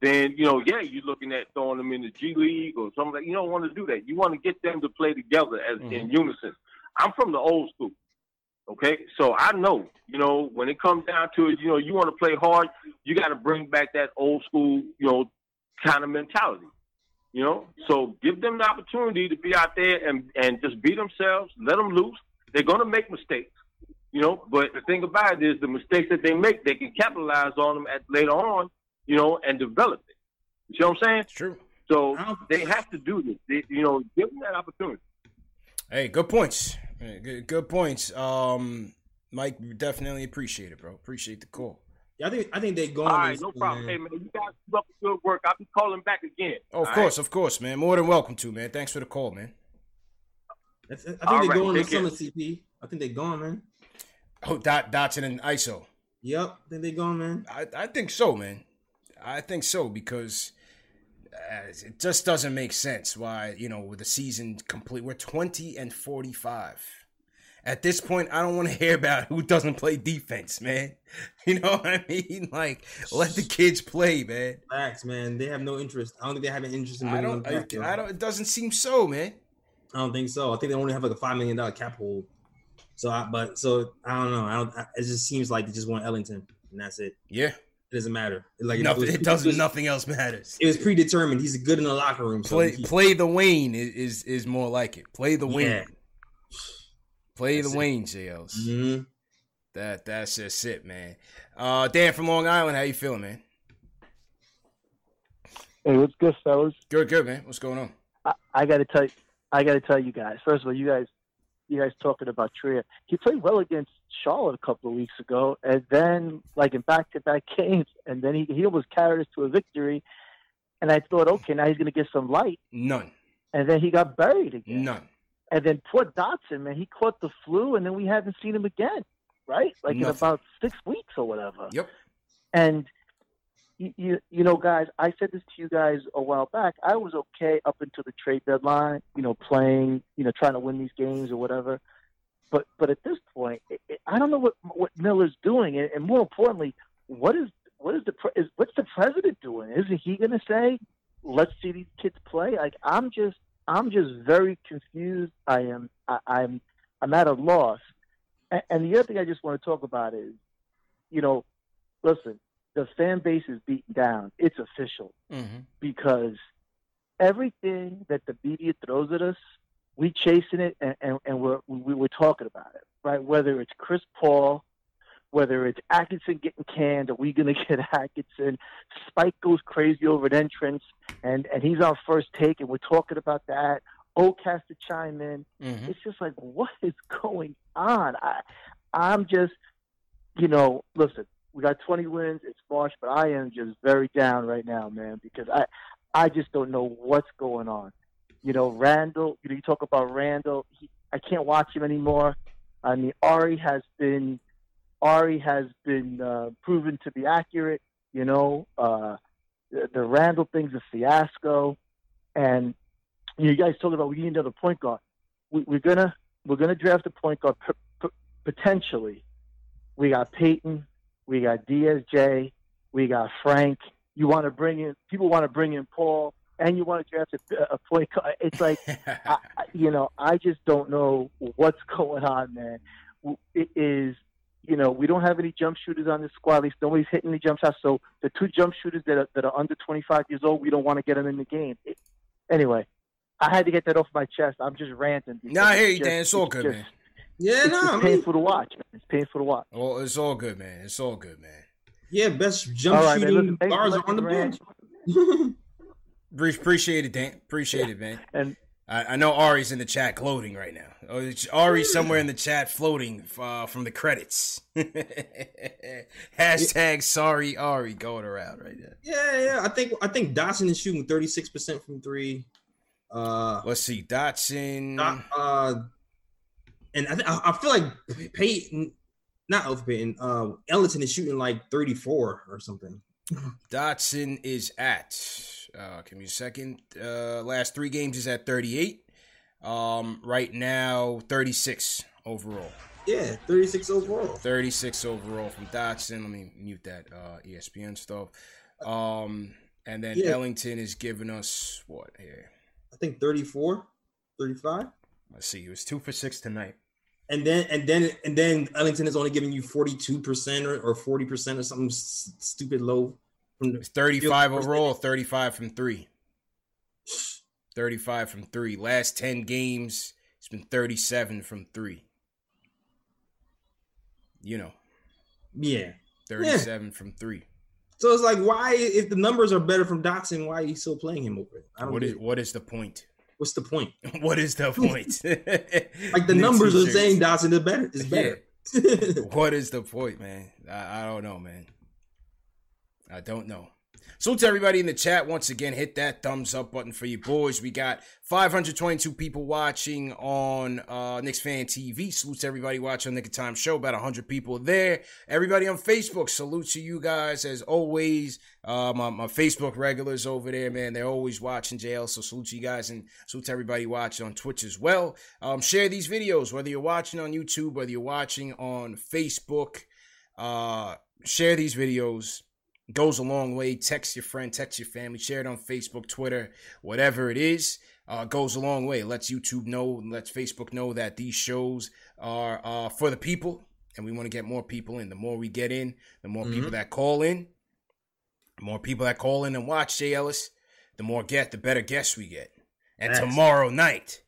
then you know, yeah, you're looking at throwing them in the G League or something. Like, you don't want to do that. You want to get them to play together as mm-hmm. in unison. I'm from the old school. Okay, so I know, you know, when it comes down to it, you know, you want to play hard, you got to bring back that old school, you know, kind of mentality. You know, so give them the opportunity to be out there and and just be themselves, let them loose. They're gonna make mistakes, you know, but the thing about it is the mistakes that they make, they can capitalize on them at later on you know, and develop it. You see what I'm saying? true. So they have to do this. They, you know, give them that opportunity. Hey, good points. Good, good points. Um, Mike, definitely appreciate it, bro. Appreciate the call. Yeah, I think I think they going. All right, no problem. Man. Hey man, you guys keep up the good work. I'll be calling back again. Oh, of course, right? of course, man. More than welcome to, man. Thanks for the call, man. I, think they're right, going to summer CP. I think they're going, man. Oh, Dot Dotson and ISO. Yep, I think they're going, man. I, I think so, man. I think so because uh, it just doesn't make sense why you know with the season complete we're 20 and 45 at this point i don't want to hear about who doesn't play defense man. You know what i mean? Like let the kids play man. Facts man. They have no interest. I don't think they have an interest in i don't I, I, don't it doesn't seem so man. I don't think so. I think they only have like a five million dollar cap hold. So i but so i don't know. I don't it just seems like they just want ellington and that's it. Yeah it doesn't matter. Like nothing, it, was, it doesn't. It was, nothing else matters. It was predetermined. He's good in the locker room. So play, play the Wayne is, is, is more like it. Play the Wayne. Yeah. Play that's the it. Wayne, JLs. Mm-hmm. That that's just it, man. Uh, Dan from Long Island, how you feeling, man? Hey, what's good, fellas? Good, good, man. What's going on? I, I got to tell you, I got to tell you guys. First of all, you guys you guys talking about Trier. He played well against Charlotte a couple of weeks ago, and then like in back-to-back games, and then he he almost carried us to a victory. And I thought, okay, now he's going to get some light. None. And then he got buried again. None. And then poor Dotson, man, he caught the flu, and then we haven't seen him again, right? Like Nothing. in about six weeks or whatever. Yep. And you, you know, guys, I said this to you guys a while back. I was okay up until the trade deadline, you know, playing, you know, trying to win these games or whatever. But but at this point, it, it, I don't know what what Miller's doing, and, and more importantly, what is what is the is what's the president doing? Isn't he going to say, "Let's see these kids play"? Like I'm just I'm just very confused. I am I, I'm I'm at a loss. And, and the other thing I just want to talk about is, you know, listen, the fan base is beaten down. It's official mm-hmm. because everything that the media throws at us, we chasing it and, and, and we're we, we're talking about it, right? Whether it's Chris Paul, whether it's Atkinson getting canned, are we going to get Atkinson? Spike goes crazy over an entrance, and and he's our first take, and we're talking about that. Ocas to chime in. Mm-hmm. It's just like, what is going on? I, I'm just, you know, listen we got 20 wins. It's March, but I am just very down right now, man, because I I just don't know what's going on. You know, Randle, You know, you talk about Randle. He, I can't watch him anymore. I mean, Ari has been Ari has been uh, proven to be accurate. You know, uh, the, the Randle thing's a fiasco. And you guys talking about we need another point guard. We, we're gonna we're gonna draft a point guard p- p- potentially. We got Payton, we got DSJ, we got Frank. You want to bring in people want to bring in Paul, and you want to draft a, a point guard. It's like I, you know I just don't know what's going on, man. It is you know, we don't have any jump shooters on this squad. At least nobody's hitting any jump shots. So the two jump shooters that are, that are under 25 years old, we don't want to get them in the game. It, anyway, I had to get that off my chest. I'm just ranting. Nah, I hear you, Dan. It's all good, just, man. Yeah, it's no, just I mean, painful to watch. Man. It's painful to watch. Well, it's all good, man. It's all good, man. yeah, best jump All right, man, shooting listen, thanks for guards are on the me rant. bench. Pre- Appreciate it, Dan. Appreciate it, man. And I, I know Ari's in the chat gloating right now. Oh, it's- Ari's somewhere in the chat floating uh, from the credits. Hashtag sorry Ari going around right now. yeah, yeah. I think I think Dotson is shooting 36 percent from three. Uh, Let's see, Dotson. Dot- uh, and I, th- I I feel like Payton, not Elf Payton, uh, Ellington is shooting like 34 or something. Dotson is at. Uh, give me a second. Uh, last three games is at 38. Um, right now, 36 overall. Yeah, 36 overall. 36 overall from Dotson. Let me mute that uh, ESPN stuff. Um, and then Yeah. Ellington is giving us what here? I think 34, 35. Let's see. He was two for six tonight. And then and then and then Ellington is only giving you 42% or, or 40% or something s- stupid low from 35 overall, 35 from three. 35 from three. Last 10 games, it's been 37 from three. You know, Yeah. 37 from three. So it's like, why, if the numbers are better from Dotson, why are you still playing him over it? I don't What is it. what is the point? What's the point? What is the point? Like the numbers are saying Dotson is better. Is better. what is the point, man? I, I don't know, man. I don't know. So to everybody in the chat, once again, hit that thumbs up button for you boys. We got 522 people watching on uh, Knicks Fan TV. Salute to everybody watching on Knick of Time Show. About 100 people there. Everybody on Facebook, salute to you guys as always. Uh, my, my Facebook regulars over there, man, they're always watching JL. So salute to you guys and salute to everybody watching on Twitch as well. Um, share these videos, whether you're watching on YouTube, whether you're watching on Facebook. Uh, share these videos goes a long way. Text your friend, text your family, share it on Facebook, Twitter, whatever it is. Uh, goes a long way. Lets YouTube know, lets Facebook know that these shows are uh, for the people, and we want to get more people in. The more we get in, the more people that call in, the more people that call in and watch Jay Ellis, the more get, the better guests we get. And tomorrow night,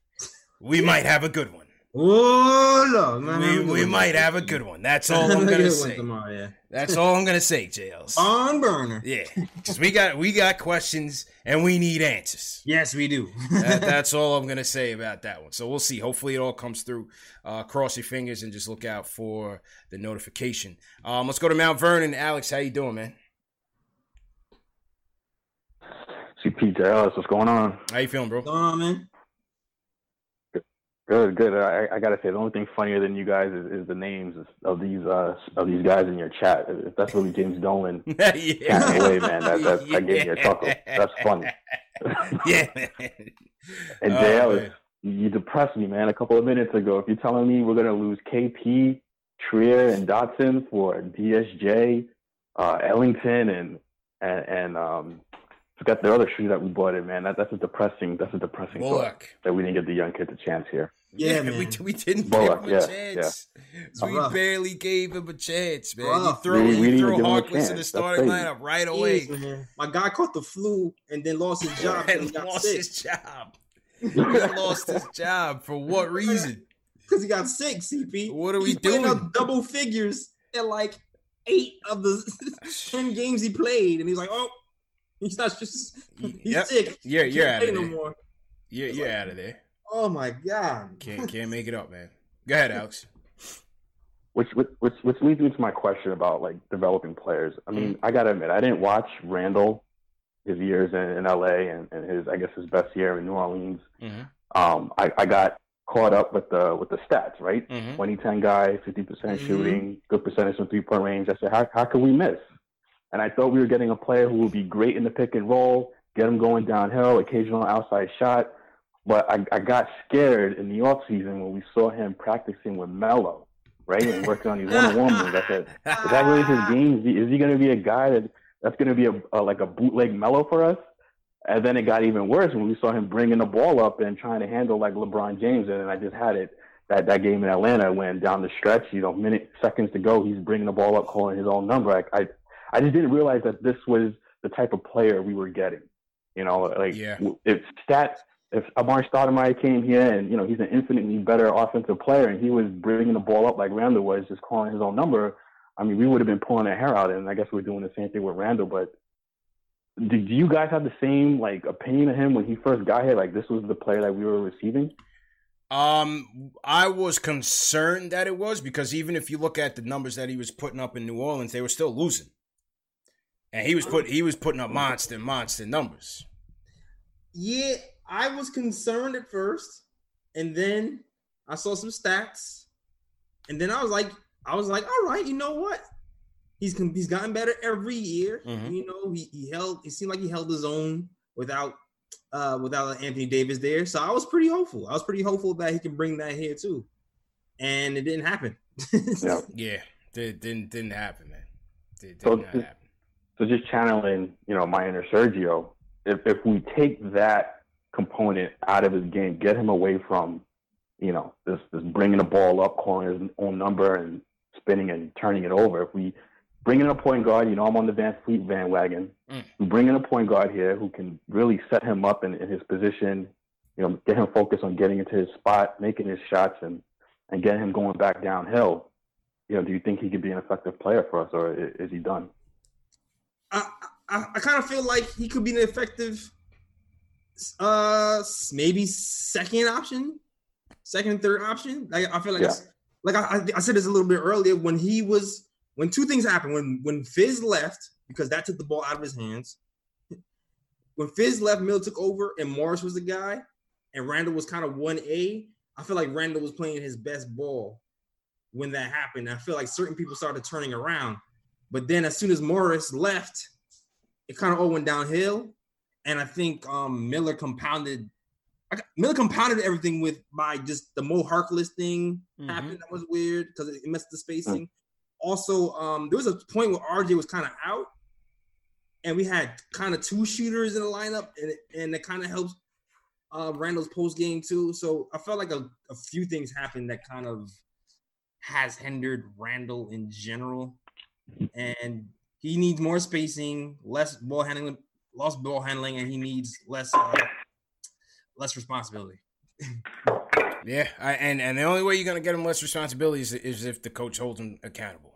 we might have a good one. Oh, no. man, We, have a good we might have a good one. That's all I'm gonna say. tomorrow, yeah. That's all I'm gonna say, JLs. On burner. Yeah, because we got we got questions and we need answers. Yes, we do. That, that's all I'm gonna say about that one. So we'll see. Hopefully, it all comes through. Uh, cross your fingers and just look out for the notification. Um, let's go to Mount Vernon. Alex, how you doing, man? CP Dallas, what's going on? How you feeling, bro? What's going on, man? Good, good. I, I gotta say, the only thing funnier than you guys is, is the names of these uh, of these guys in your chat. If that's really James Dolan, yeah. away, man. That that, that gave me a chuckle. That's funny. yeah. And Oh, JL, man. you depressed me, man. A couple of minutes ago, if you're telling me we're gonna lose KP, Trier, and Dotson for DSJ, uh, Ellington, and and and um, forgot the other shoe that we bought in, man. That that's a depressing. That's a depressing thought Bullock. that we didn't give the young kids a chance here. Yeah, we, man. we didn't Bullock, give him a yeah, chance. We Rough. barely gave him a chance, man. Rough. You throw, We- we you didn't throw even give him a Harkless in the starting lineup right away Jeez. My guy caught the flu and then lost his job and and he lost sick. his job. He lost his job for what reason? Because he got sick, CP. What are we He's doing? up double figures at like eight of the ten games he played, and he's like, "Oh, he's not just he's Yep. sick. You're you're out of there. no more." You're you're out of there. Oh my god! Can't can't make it up, man. Go ahead, Alex. Which, which which which leads me to my question about like developing players. I mean, I gotta admit, I didn't watch Randall his years in, in LA and, and his I guess his best year in New Orleans. Mm-hmm. Um, I, I got caught up with the with the stats, right? Mhm. 2010 guy, 50% Mhm. shooting, good percentage from three point range. I said, how how can we miss? And I thought we were getting a player who would be great in the pick and roll, get him going downhill, occasional outside shot. But I, I got scared in the offseason when we saw him practicing with Melo, right, and working on these one-on-one moves. I said, is that really his game? Is he, is he going to be a guy that that's going to be a, a like a bootleg Melo for us? And then it got even worse when we saw him bringing the ball up and trying to handle like LeBron James. And I just had it that that game in Atlanta when down the stretch, you know, minute seconds to go, he's bringing the ball up, calling his own number. I I, I just didn't realize that this was the type of player we were getting. You know, like yeah. if stat if Amar'e Stoudemire came here and you know he's an infinitely better offensive player and he was bringing the ball up like Randle was, just calling his own number. I mean, we would have been pulling our hair out, and I guess we're doing the same thing with Randle. But did you guys have the same like opinion of him when he first got here? Like this was the player that we were receiving? Um, I was concerned that it was because even if you look at the numbers that he was putting up in New Orleans, they were still losing, and he was put he was putting up monster monster numbers. Yeah, I was concerned at first, and then I saw some stats, and then I was like, I was like, all right, you know what? He's he's gotten better every year. Mm-hmm. You know, he, he held. It seemed like he held his own without uh without Anthony Davis there. So I was pretty hopeful. I was pretty hopeful that he can bring that here too, and it didn't happen. yeah, yeah, it didn't didn't happen, man. It did so, not happen. So just channeling, you know, my inner Sergio. If if we take that component out of his game, get him away from, you know, this this bringing the ball up, calling his own number, and spinning and turning it over. If we bring in a point guard, you know, I'm on the Van Fleet bandwagon. Mm. We bring in a point guard here who can really set him up in, in his position, you know, get him focused on getting into his spot, making his shots, and and get him going back downhill. You know, do you think he could be an effective player for us, or is, is he done? I, I, I kind of feel like he could be an effective, uh, maybe second option, second, third option. Like I feel like, Yeah. like I, I said this a little bit earlier when he was when two things happened when when Fizz left because that took the ball out of his hands. When Fizz left, Mill took over, and Morris was the guy, and Randle was kind of one A. I feel like Randle was playing his best ball when that happened. I feel like certain people started turning around, but then as soon as Morris left, it kind of all went downhill. And I think um, Miller compounded. I got- Miller compounded everything with by just the Mo Harkless thing happened. That was weird because it messed the spacing. Also, um, there was a point where RJ was kind of out, and we had kind of two shooters in the lineup, and it, and it kind of helps uh, Randle's post game too. So I felt like a, a few things happened that kind of has hindered Randle in general, and he needs more spacing, less ball handling, lost ball handling, and he needs less uh, less responsibility. Yeah, I, and and the only way you're gonna get him less responsibility is, is if the coach holds him accountable.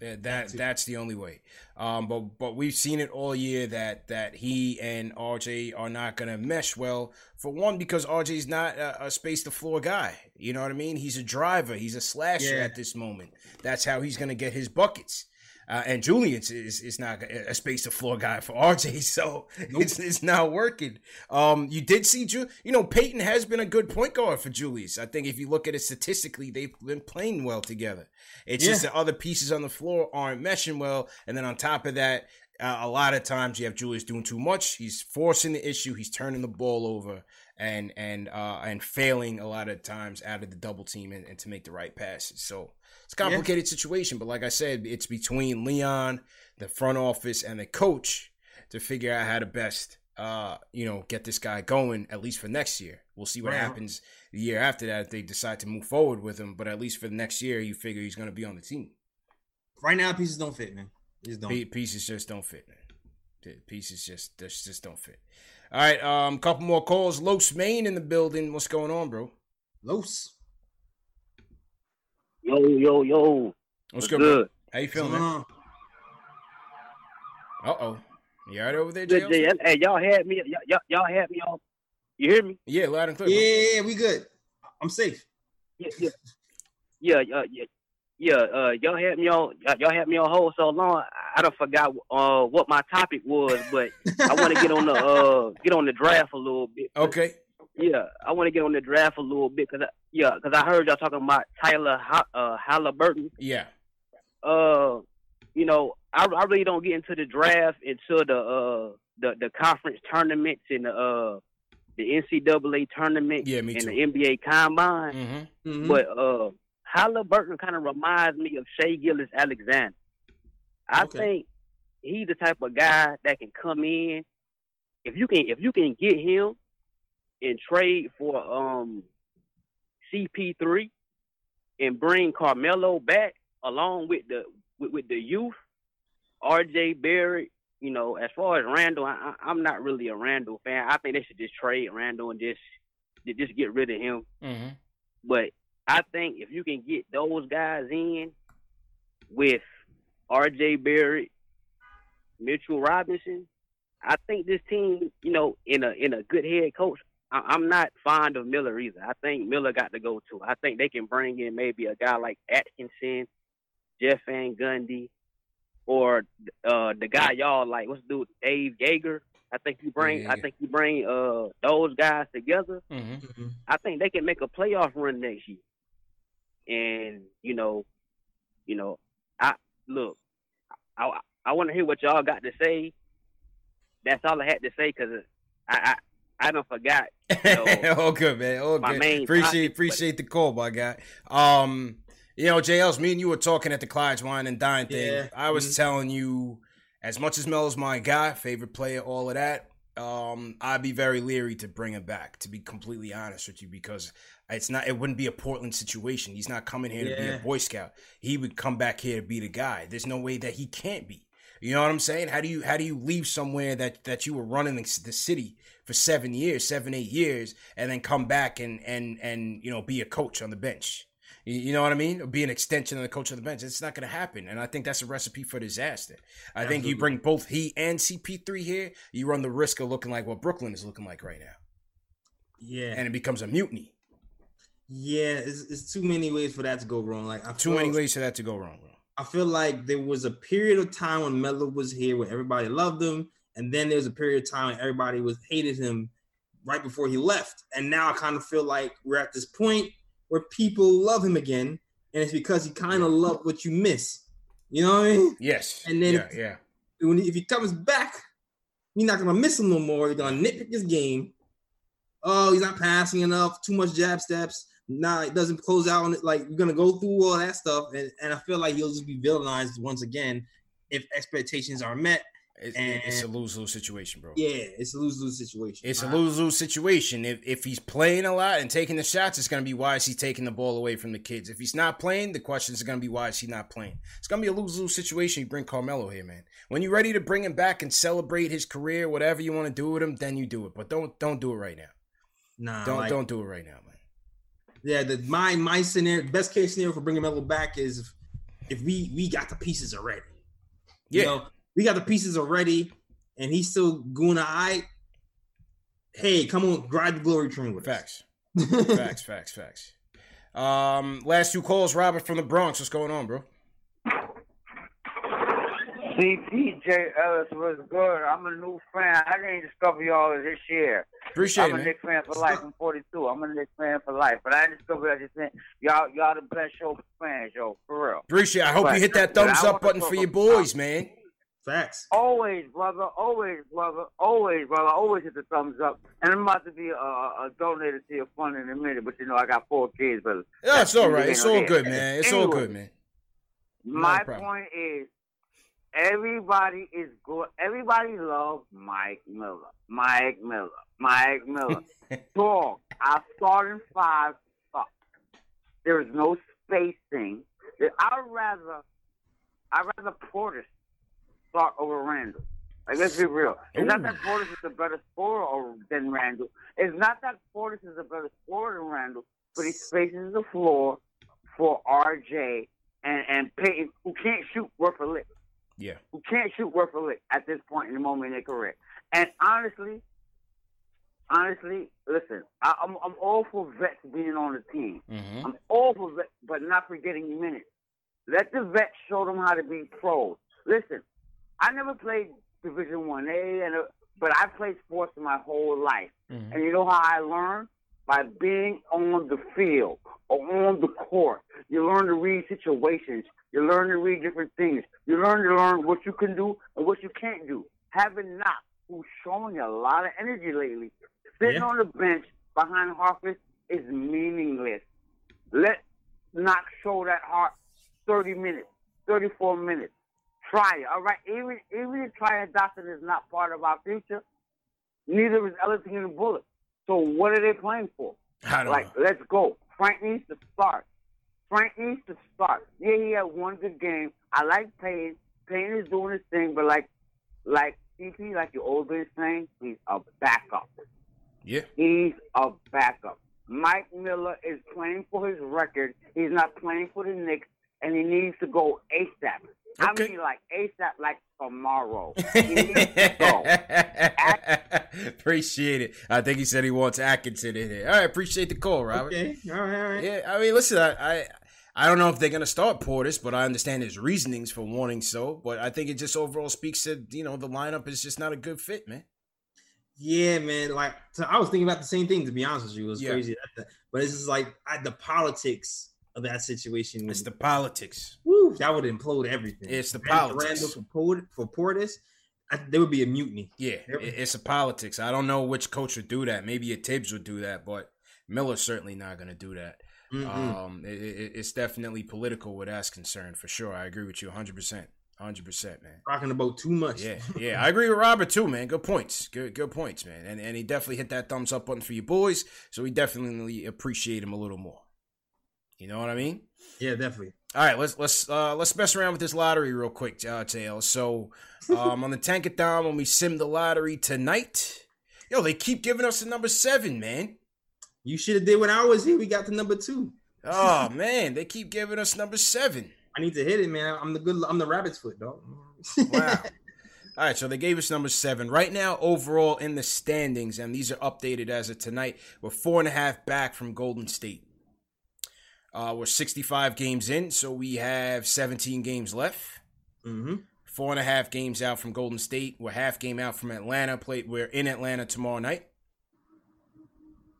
That, that that's the only way. Um, but but we've seen it all year that that he and RJ are not gonna mesh well. For one, because RJ's not a, a space to floor guy. You know what I mean? He's a driver. He's a slasher Yeah. at this moment. That's how he's gonna get his buckets. Uh, and Julius is, is not a space to floor guy for RJ, so it's, it's not working. Um, you did see, Ju- you know, Payton has been a good point guard for Julius. I think if you look at it statistically, they've been playing well together. It's just Yeah. that other pieces on the floor aren't meshing well, and then on top of that, uh, a lot of times you have Julius doing too much. He's forcing the issue. He's turning the ball over and and uh, and failing a lot of times out of the double team and, and to make the right passes. So it's a complicated situation. But like I said, it's between Leon, the front office, and the coach to figure out how to best uh, you know get this guy going at least for next year. We'll see what Right. happens the year after that if they decide to move forward with him. But at least for the next year, you figure he's going to be on the team. Right now, pieces don't fit, man. Just don't. Pieces just don't fit, man. Pieces just just, just don't fit. All right, um, couple more calls. Los Main in the building. What's going on, bro? Los. Yo, yo, yo. What's What's good, bro? good? How you feeling, man? Uh oh. You all right over there, Good JL? Hey, y'all had me. Y'all, y'all- y'all had me on. You hear me? Yeah, loud and clear. Yeah, bro. yeah, yeah, we good. I'm safe. Yeah, yeah, yeah, uh, yeah. Yeah, uh, y'all had me on. Y'all y'all had me on hold so long. I- I don't forgot uh what my topic was, but I want to get on the uh get on the draft a little bit. Okay. Yeah, I want to get on the draft a little bit because yeah, because I heard y'all talking about Tyler uh, Halliburton. Yeah. Uh, you know, I, I really don't get into the draft until the uh the the conference tournaments and the uh the NCAA tournament yeah, me and too. the NBA combine. Mm-hmm. Mhm. But uh Halliburton kind of reminds me of Shai Gilgeous-Alexander. I Okay. think he's the type of guy that can come in if you can if you can get him and trade for um CP3 and bring Carmelo back along with the with, with the youth, RJ Barrett. You know, as far as Randle, I, I'm not really a Randle fan. I think they should just trade Randle and just just get rid of him. Mm-hmm. But I think if you can get those guys in with RJ Barrett, Mitchell Robinson, I think this team, you know, in a in a good head coach. I, I'm not fond of Miller either. I think Miller got to go too. I think they can bring in maybe a guy like Atkinson, Jeff Van Gundy, or uh the guy y'all like. What's the dude? Dave Joerger. I think you bring. I think you bring uh those guys together. Mm-hmm. I think they can make a playoff run next year. And you know, you know, I look, I I want to hear what y'all got to say. That's all I had to say because I, I I don't forgot. You know, all good, man. All good. appreciate topic, but- appreciate the call, my guy. Um, you know, JL's me and you were talking at the Clyde's Wine and Dine thing. Yeah. I was Mhm. telling you, as much as Melo's my guy, favorite player, all of that. Um, I'd be very leery to bring him back, to be completely honest with you, because it's not. It wouldn't be a Portland situation. He's not coming here to be a Boy Scout. He would come back here to be the guy. There's no way that he can't be. You know what I'm saying? How do you how do you leave somewhere that that you were running the, the city for seven years, seven eight years, and then come back and and and you know be a coach on the bench? You, you know what I mean? Or be an extension of the coach on the bench. It's not going to happen, and I think that's a recipe for disaster. I think you bring both he and CP3 here, you run the risk of looking like what Brooklyn is looking like right now, Yeah. and it becomes a mutiny. Yeah, it's, it's too many ways for that to go wrong. Like I Too many ways for that to go wrong. I feel like there was a period of time when Melo was here where everybody loved him, and then there was a period of time when everybody was hated him right before he left. And now I kind of feel like we're at this point where people love him again, and it's because he kind of loved what you miss. You know what I mean? Yes. And then yeah, yeah. when he, if he comes back, you're not gonna miss him no more. You're gonna nitpick his game. Oh, he's not passing enough. Too much jab steps. Nah, it doesn't close out on it. Like you're gonna go through all that stuff, and, and I feel like he'll just be villainized once again if expectations are met. It's, And- it's a lose lose situation, bro. Yeah, it's a lose lose situation. It's a lose lose situation. If if he's playing a lot and taking the shots, it's gonna be why is he taking the ball away from the kids? If he's not playing, the questions are gonna be why is he not playing? It's gonna be a lose lose situation. You bring Carmelo here, man. When you're ready to bring him back and celebrate his career, whatever you want to do with him, then you do it. But don't don't do it right now. Nah, Don't like- don't do it right now, man. Yeah, the my my scenario, best case scenario for bringing Melo back is if, if we we got the pieces already. You Yeah. know, we got the pieces already, and he's still going to I. Hey, come on, ride the glory train with Facts. facts, facts, facts. Um, last two calls, Robert from the Bronx. What's going on, bro? CPJ Ellis was good. I'm a new fan. I didn't discover y'all this year. Appreciate I'm it, a man. Knicks fan for life. I'm 42. I'm a Knicks fan for life. But I didn't discover that just saying y'all y'all the best show for fans, yo, for real. Appreciate. I hope But- you hit that thumbs up button for your boys, man. Facts. Always, brother. Always, brother. Always, brother. Always hit the thumbs up. And I'm about to be uh, uh, a, a donator to your fund in a minute, but you know I got four kids, brother. Yeah, it's all That's right. It's all good, man. It's all good, man. My problem. point is, everybody is good. Everybody loves Mike Miller. Mike Miller. Mike Miller. Dog. Our starting five sucks. There is no spacing. I'd rather, I'd rather Portis start over Randle. Like let's be real. It's not that Portis is a better scorer than Randle. It's not that Portis is a better scorer than Randle, but he spaces the floor for RJ and and Payton, who can't shoot worth a lick, Yeah. who can't shoot worth a lick at this point in the moment in their career. And honestly, honestly, listen, I, I'm I'm all for vets being on the team. Mm-hmm. I'm all for vets, but not for getting minutes. Let the vets show them how to be pros. Listen, I never played Division One A, and uh, but I played sports my whole life. Mm-hmm. And you know how I learned? By being on the field or on the court. You learn to read situations. You learn to read different things. You learn to learn what you can do and what you can't do. Having Knox, who's showing a lot of energy lately. Sitting Yeah. on the bench behind Harkless is meaningless. Let Knox show that heart 30 minutes, 34 minutes. Try it, all right? Even even if Tryon Dotson is not part of our future, neither is Ellington and Bullock. So what are they playing for? Like, let's go. Frank needs to start. Frank needs to start. Yeah, he had one good game. I like Payne. Payne is doing his thing, but like, like CP, like your old been saying, he's a backup. Yeah. He's a backup. Mike Miller is playing for his record. He's not playing for the Knicks, and he needs to go ASAP. I mean, like ASAP, like tomorrow. He needs to go. appreciate it. I think he said he wants Atkinson in here. All right, appreciate the call, Robert. Okay, all right, all right. Yeah, I mean, listen, I, I I don't know if they're gonna start Portis, but I understand his reasonings for wanting so. But I think it just overall speaks to you know the lineup is just not a good fit, man. Yeah, man. Like so I was thinking about the same thing. To be honest with you, it was Yeah. crazy. But it's just like I, the politics of that situation. It's the politics. Woo, that would implode everything. It's the politics. Randle for, Port- for Portis, I, there would be a mutiny. Yeah, it- it's a politics. I don't know which coach would do that. Maybe a Thibs would do that, but Miller's certainly not going to do that. Mm-mm. Um, it, it, it's definitely political where that's concerned, for sure. I agree with you 100%. 100%, man. Rocking the boat too much. Yeah, yeah, I agree with Robert too, man. Good points, good, good points, man. And and he definitely hit that thumbs up button for you boys, so we definitely appreciate him a little more. You know what I mean? Yeah, definitely. All right, let's let's uh let's mess around with this lottery real quick, uh. So, um, on the Tankathon when we sim the lottery tonight, yo, they keep giving us the number seven, man. You should have did when I was here. We got to number two. Oh man, they keep giving us number seven. I need to hit it, man. I'm the good. I'm the rabbit's foot, dog. Wow. All right, so they gave us number seven. Right now, overall in the standings, and these are updated as of tonight, we're four and a half back from Golden State. Uh, we're 65 games in, so we have 17 games left. Mm-hmm. Four and a half games out from Golden State. We're half game out from Atlanta. Play. We're in Atlanta tomorrow night.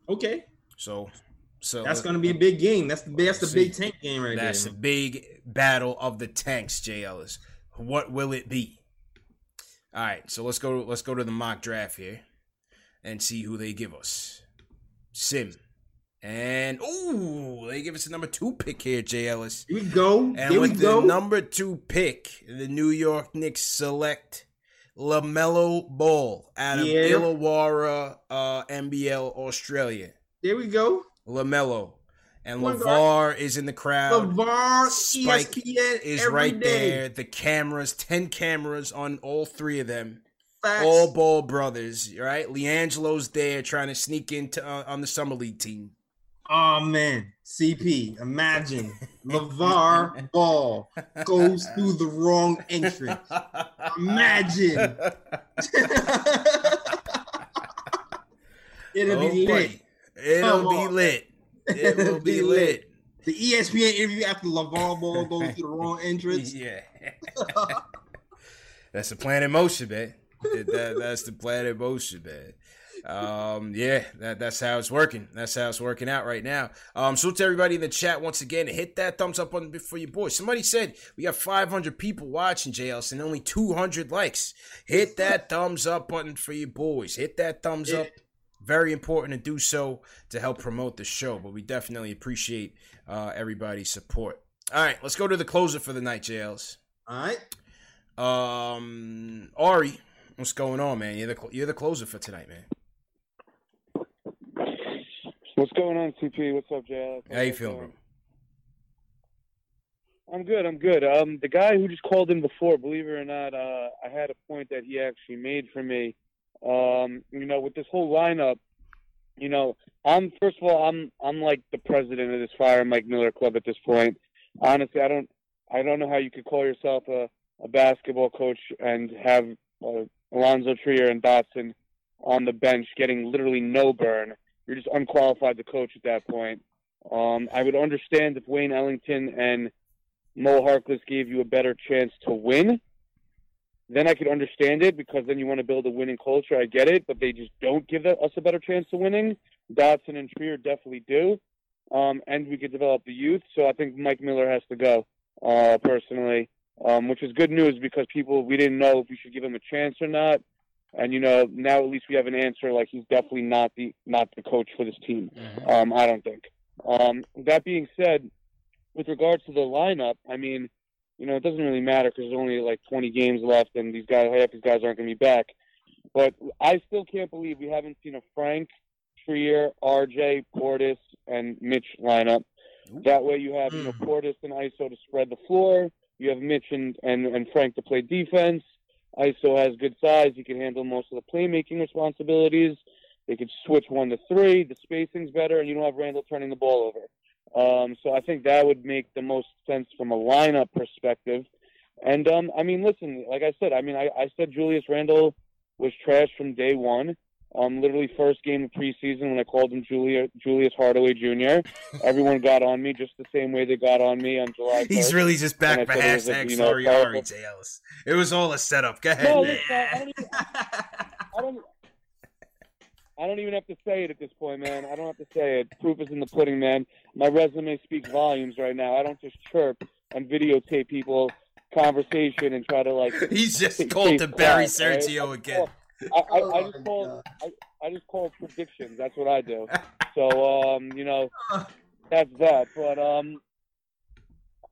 Okay, So, so that's gonna be a big game. That's the that's the See, big tank game right That's there. the big battle of the tanks, J. Ellis. What will it be? All right, so let's go. Let's go to the mock draft here and see who they give us. Sim, and ooh, they give us a number two pick here, J. Ellis. Here we go. And Here we with go. the number two pick, the New York Knicks select Lamelo Ball out of Yeah. Illawarra, uh, NBL, Australia. There we go. Lamelo. And Point LeVar is in the crowd. LeVar, Spike ESPN, is right day. there. The cameras, 10 cameras on all three of them. Facts. All ball brothers, right? LiAngelo's there trying to sneak into uh, on the summer league team. Oh man, CP. Imagine LeVar Ball goes through the wrong entrance. Imagine. It'll Oh, be lit. buddy. It'll be on. lit. It will be lit. The ESPN interview after LeVar Ball goes through the wrong entrance. Yeah. That's the plan in motion, man. That- that- that's the plan in motion, man. Um, yeah, that, that's how it's working. That's how it's working out right now. Um, so to everybody in the chat once again, hit that thumbs up button for your boys. Somebody said we got 500 people watching JLS and only 200 likes. Hit that thumbs up button for your boys. Hit that thumbs up. Very important to do so to help promote the show, but we definitely appreciate uh, everybody's support. All right, let's go to the closer for the night, JLs. All right. Um, Ari, what's going on, man? You're the you're the closer for tonight, man. What's going on, CP? What's up, JL? How you feeling, bro? I'm good. I'm good. Um, the guy who just called in before, believe it or not, uh, I had a point that he actually made for me. Um, you know, with this whole lineup, you know, I'm first of all, I'm I'm like the president of this Fire Mike Miller club at this point. Honestly, I don't I don't know how you could call yourself a, a basketball coach and have uh, Allonzo Trier and Dotson on the bench getting literally no burn. You're just unqualified to coach at that point. Um, I would understand if Wayne Ellington and Mo Harkless gave you a better chance to win. Then I could understand it because then you want to build a winning culture. I get it, but they just don't give us a better chance to winning. Dotson and Trier definitely do, um, and we could develop the youth. So I think Mike Miller has to go uh, personally, um, which is good news because people we didn't know if we should give him a chance or not. And you know, now at least we have an answer. Like he's definitely not the not the coach for this team. Um, I don't think. Um, that being said, with regards to the lineup, I mean, you know, it doesn't really matter because there's only like 20 games left, and these guys, half these guys aren't going to be back. But I still can't believe we haven't seen a Frank, Trier, RJ, Portis, and Mitch lineup. That way, you have you know hmm. Portis and ISO to spread the floor. You have Mitch and, and, and Frank to play defense. ISO has good size. He can handle most of the playmaking responsibilities. They could switch one to three. The spacing's better, and you don't have Randle turning the ball over. Um, so I think that would make the most sense from a lineup perspective. And um, I mean, listen, like I said, I mean, I, I said Julius Randle was trash from day one. Um, literally first game of preseason when I called him Julia, Julius Hardaway Jr. Everyone got on me just the same way they got on me on July. 1st. He's really just back when for I said it was a, you know, sorry Ari It was all a setup. Go ahead. No, listen, I don't, even, I don't. I don't even have to say it at this point, man. I don't have to say it. Proof is in the pudding, man. My resume speaks volumes right now. I don't just chirp and videotape people conversation and try to like. He's just stay- called to Barry quiet, right? Sergio again. I, I, I just call I, I just call predictions. That's what I do. So um, you know, that's that. But um,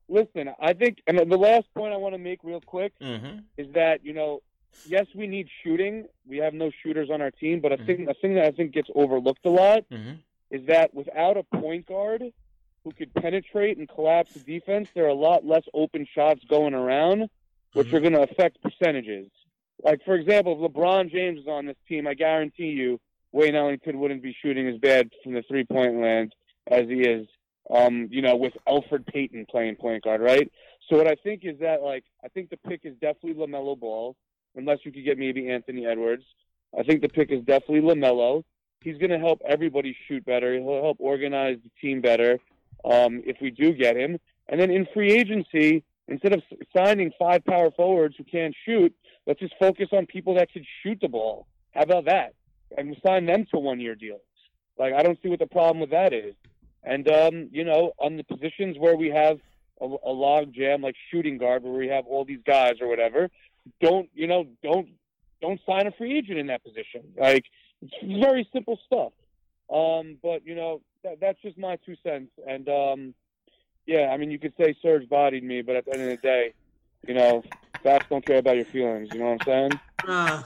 listen, I think, and the last point I want to make real quick Mm-hmm. is that you know, yes, we need shooting. We have no shooters on our team, but a Mm-hmm. thing, a thing that I think gets overlooked a lot Mm-hmm. is that without a point guard who could penetrate and collapse the defense, there are a lot less open shots going around, which are going to affect percentages. Like for example, if LeBron James is on this team, I guarantee you Wayne Ellington wouldn't be shooting as bad from the three point land as he is. Um, you know, with Elfrid Payton playing point guard, right? So what I think is that like I think the pick is definitely Lamelo Ball, unless you could get maybe Anthony Edwards. I think the pick is definitely Lamelo. He's going to help everybody shoot better. He'll help organize the team better um, if we do get him. And then in free agency, instead of signing five power forwards who can't shoot, let's just focus on people that can shoot the ball. How about that? And we sign them to one year deals. Like I don't see what the problem with that is. And um, you know, on the positions where we have a, a log jam like shooting guard, where we have all these guys or whatever, don't you know? Don't don't sign a free agent in that position. Like it's very simple stuff. Um, but you know, that, that's just my two cents. And um, yeah, I mean, you could say Serge bodied me, but at the end of the day, you know, facts don't care about your feelings. You know what I'm saying? Uh,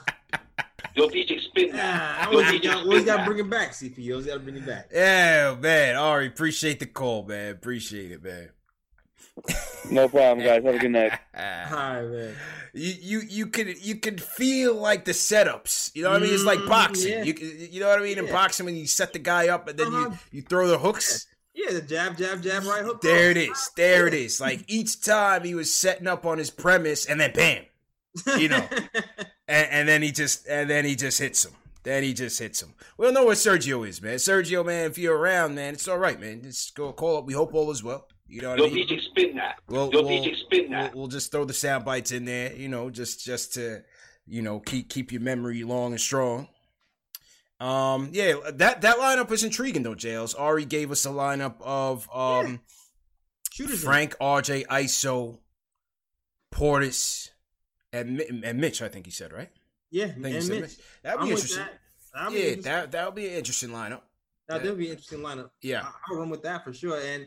Yo, DJ, spin I always got, always got to bring it back, CP. Always got to bring it back. Yeah, man. Ari, appreciate the call, man. Appreciate it, man. No problem, guys. Have a good night. Hi, man. You you you could you could feel like the setups. You know what I mean? It's like Mm, boxing. yeah. You you know what I mean? In boxing, when you set the guy up and then Uh-huh. you you throw the hooks. Yeah, the jab, jab, jab, right hook. There it is. There it is. Like each time he was setting up on his premise, and then bam, you know, and, and then he just and then he just hits him. Then he just hits him. We don't know where Sergio is, man. Sergio, man, if you're around, man, it's all right, man. Just go call up. We hope all is well. You know what Yo, I mean? DJ, spin that. We'll, Yo, we'll, DJ, spin that. We'll, we'll just throw the sound bites in there, you know, just just to, you know, keep keep your memory long and strong. Um, yeah, that that lineup was intriguing though, Jails. Ari gave us a lineup of um Shooters in Frank, RJ, ISO, Portis, and and Mitch. I think he said right. Yeah, I think and said Mitch. That'd I'm be with interesting. that. That'd be yeah, that that would be an interesting lineup. That would be an interesting lineup. Yeah. I, I'll run with that for sure. And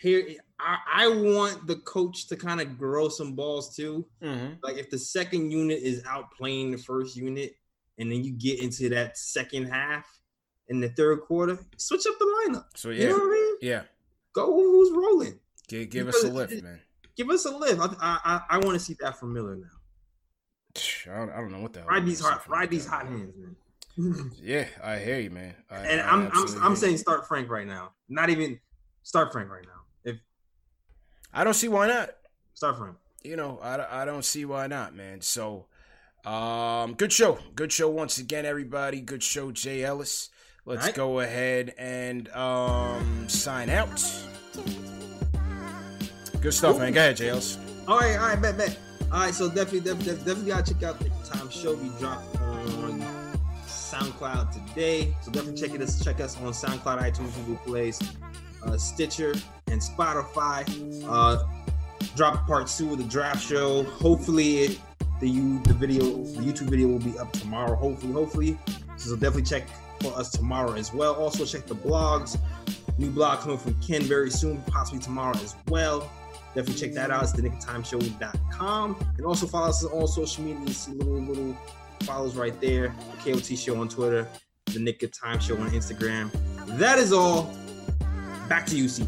here, I, I want the coach to kind of grow some balls too. Mm-hmm. Like if the second unit is outplaying the first unit, and then you get into that second half in the third quarter, switch up the lineup. So You yeah, know what I mean? yeah. Go who's rolling. Give, give us a lift, it- man. Give us a lift. I I, I, I want to see that from Miller now. I don't, I don't know what the hell. Ride these hot, ride these hot hands, man. Yeah, I hear you, man. I, and I I'm I'm, I'm saying start Frank right now. Not even start Frank right now. I don't see why not. start Frank. You know, I, I don't see why not, man. So, um, good show, good show once again, everybody. Good show, Jay Ellis. Let's Alright. go ahead and um sign out. Good stuff, man. Go ahead, Jay Ellis. All right, all right, bet, bet. All right, so definitely, definitely, definitely gotta check out the time show we dropped on SoundCloud today. So definitely check it us, check us on SoundCloud, iTunes, Google Plays, uh, Stitcher, and Spotify. Uh, drop part two of the draft show. Hopefully, it the you the video the YouTube video will be up tomorrow. Hopefully, hopefully. So definitely check for us tomorrow as well. Also check the blogs. New blog coming from Ken very soon, possibly tomorrow as well. Definitely check that out. It's the nicktimeshow.com. And also follow us on all social media. You see little little follows right there. The KOT show on Twitter, the Nick of Time show on Instagram. That is all. Back to you, CP.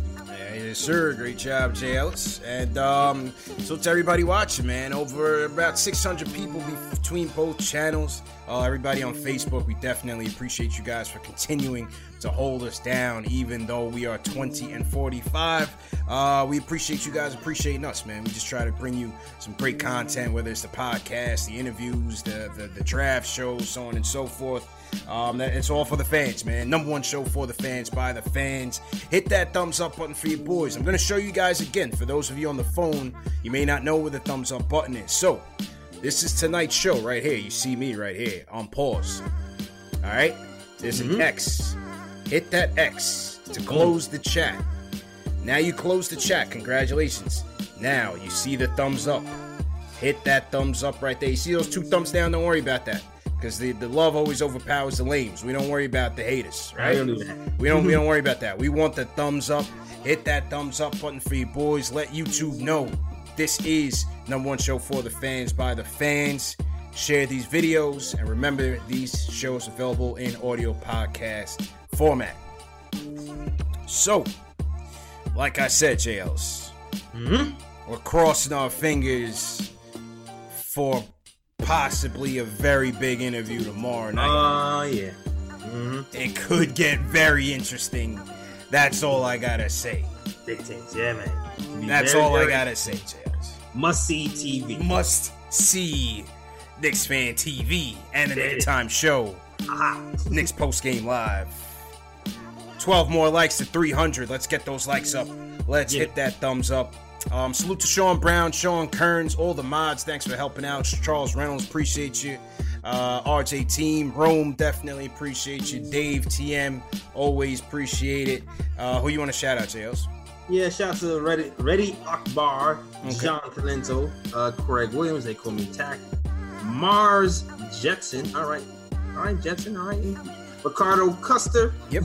Yes, sir. Great job, Jay Ellis. And um, so to everybody watching, man, over about 600 people between both channels. Uh, everybody on Facebook, we definitely appreciate you guys for continuing to hold us down, even though we are 20 and 45. Uh, we appreciate you guys appreciating us, man. We just try to bring you some great content, whether it's the podcast, the interviews, the, the, the draft shows, so on and so forth. Um, it's all for the fans, man. Number one show for the fans, by the fans. Hit that thumbs up button for your boys. I'm going to show you guys again. For those of you on the phone, you may not know where the thumbs up button is. So, this is tonight's show right here. You see me right here on pause. All right? There's mm-hmm. an X. Hit that X to close the chat. Now you close the chat. Congratulations. Now you see the thumbs up. Hit that thumbs up right there. You see those two thumbs down? Don't worry about that because the, the love always overpowers the lames. We don't worry about the haters, right? Don't we don't we don't worry about that. We want the thumbs up. Hit that thumbs up button for you boys. Let YouTube know this is number one show for the fans by the fans. Share these videos and remember these shows available in audio podcast format. So, like I said, JLs, mm-hmm. we're crossing our fingers for possibly a very big interview tomorrow night. Oh, uh, yeah. Mm-hmm. It could get very interesting. That's all I gotta say. Big things, yeah, man. That's all I gotta say, Jails. Must see TV. Must see Knicks Fan TV Nick Time Show. Aha. Knicks Post Game Live. 12 more likes to 300. Let's get those likes up. Let's yeah. hit that thumbs up. Um, salute to Sean Brown, Sean Kearns, all the mods. Thanks for helping out. Charles Reynolds, appreciate you. Uh, RJ Team, Rome, definitely appreciate you. Dave TM, always appreciate it. Uh, who you want to shout out, JLs? Yeah, shout out to Reddy, Reddy Akbar, okay. John Talento, uh, Craig Williams, they call me Tack, Mars Jetson, all right, all right, Jetson, all right, Ricardo Custer, yep,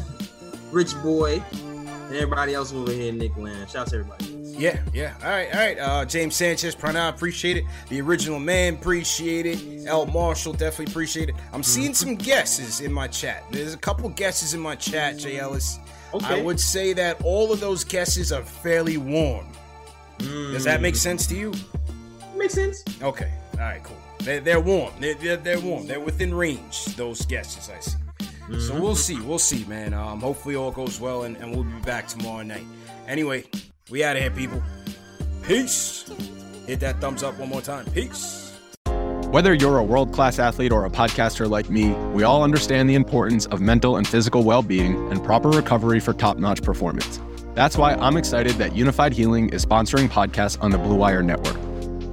Rich Boy, and everybody else over here in Nick Land. Shout out to everybody. Yeah, yeah. All right, all right. Uh, James Sanchez, Pranav, appreciate it. The original man, appreciate it. L. Marshall, definitely appreciate it. I'm seeing some guesses in my chat. There's a couple guesses in my chat, Jay Ellis. Okay. I would say that all of those guesses are fairly warm. Mm. Does that make mm. sense to you? Makes sense. Okay. All right, cool. They're, they're warm. They're, they're, they're warm. They're within range, those guesses I see. Mm-hmm. So we'll see. We'll see, man. Um, hopefully all goes well, and, and we'll be back tomorrow night. Anyway, we out of here, people. Peace. Hit that thumbs up one more time. Peace. Whether you're a world class athlete or a podcaster like me, we all understand the importance of mental and physical well being and proper recovery for top notch performance. That's why I'm excited that Unifyd Healing is sponsoring podcasts on the Blue Wire Network.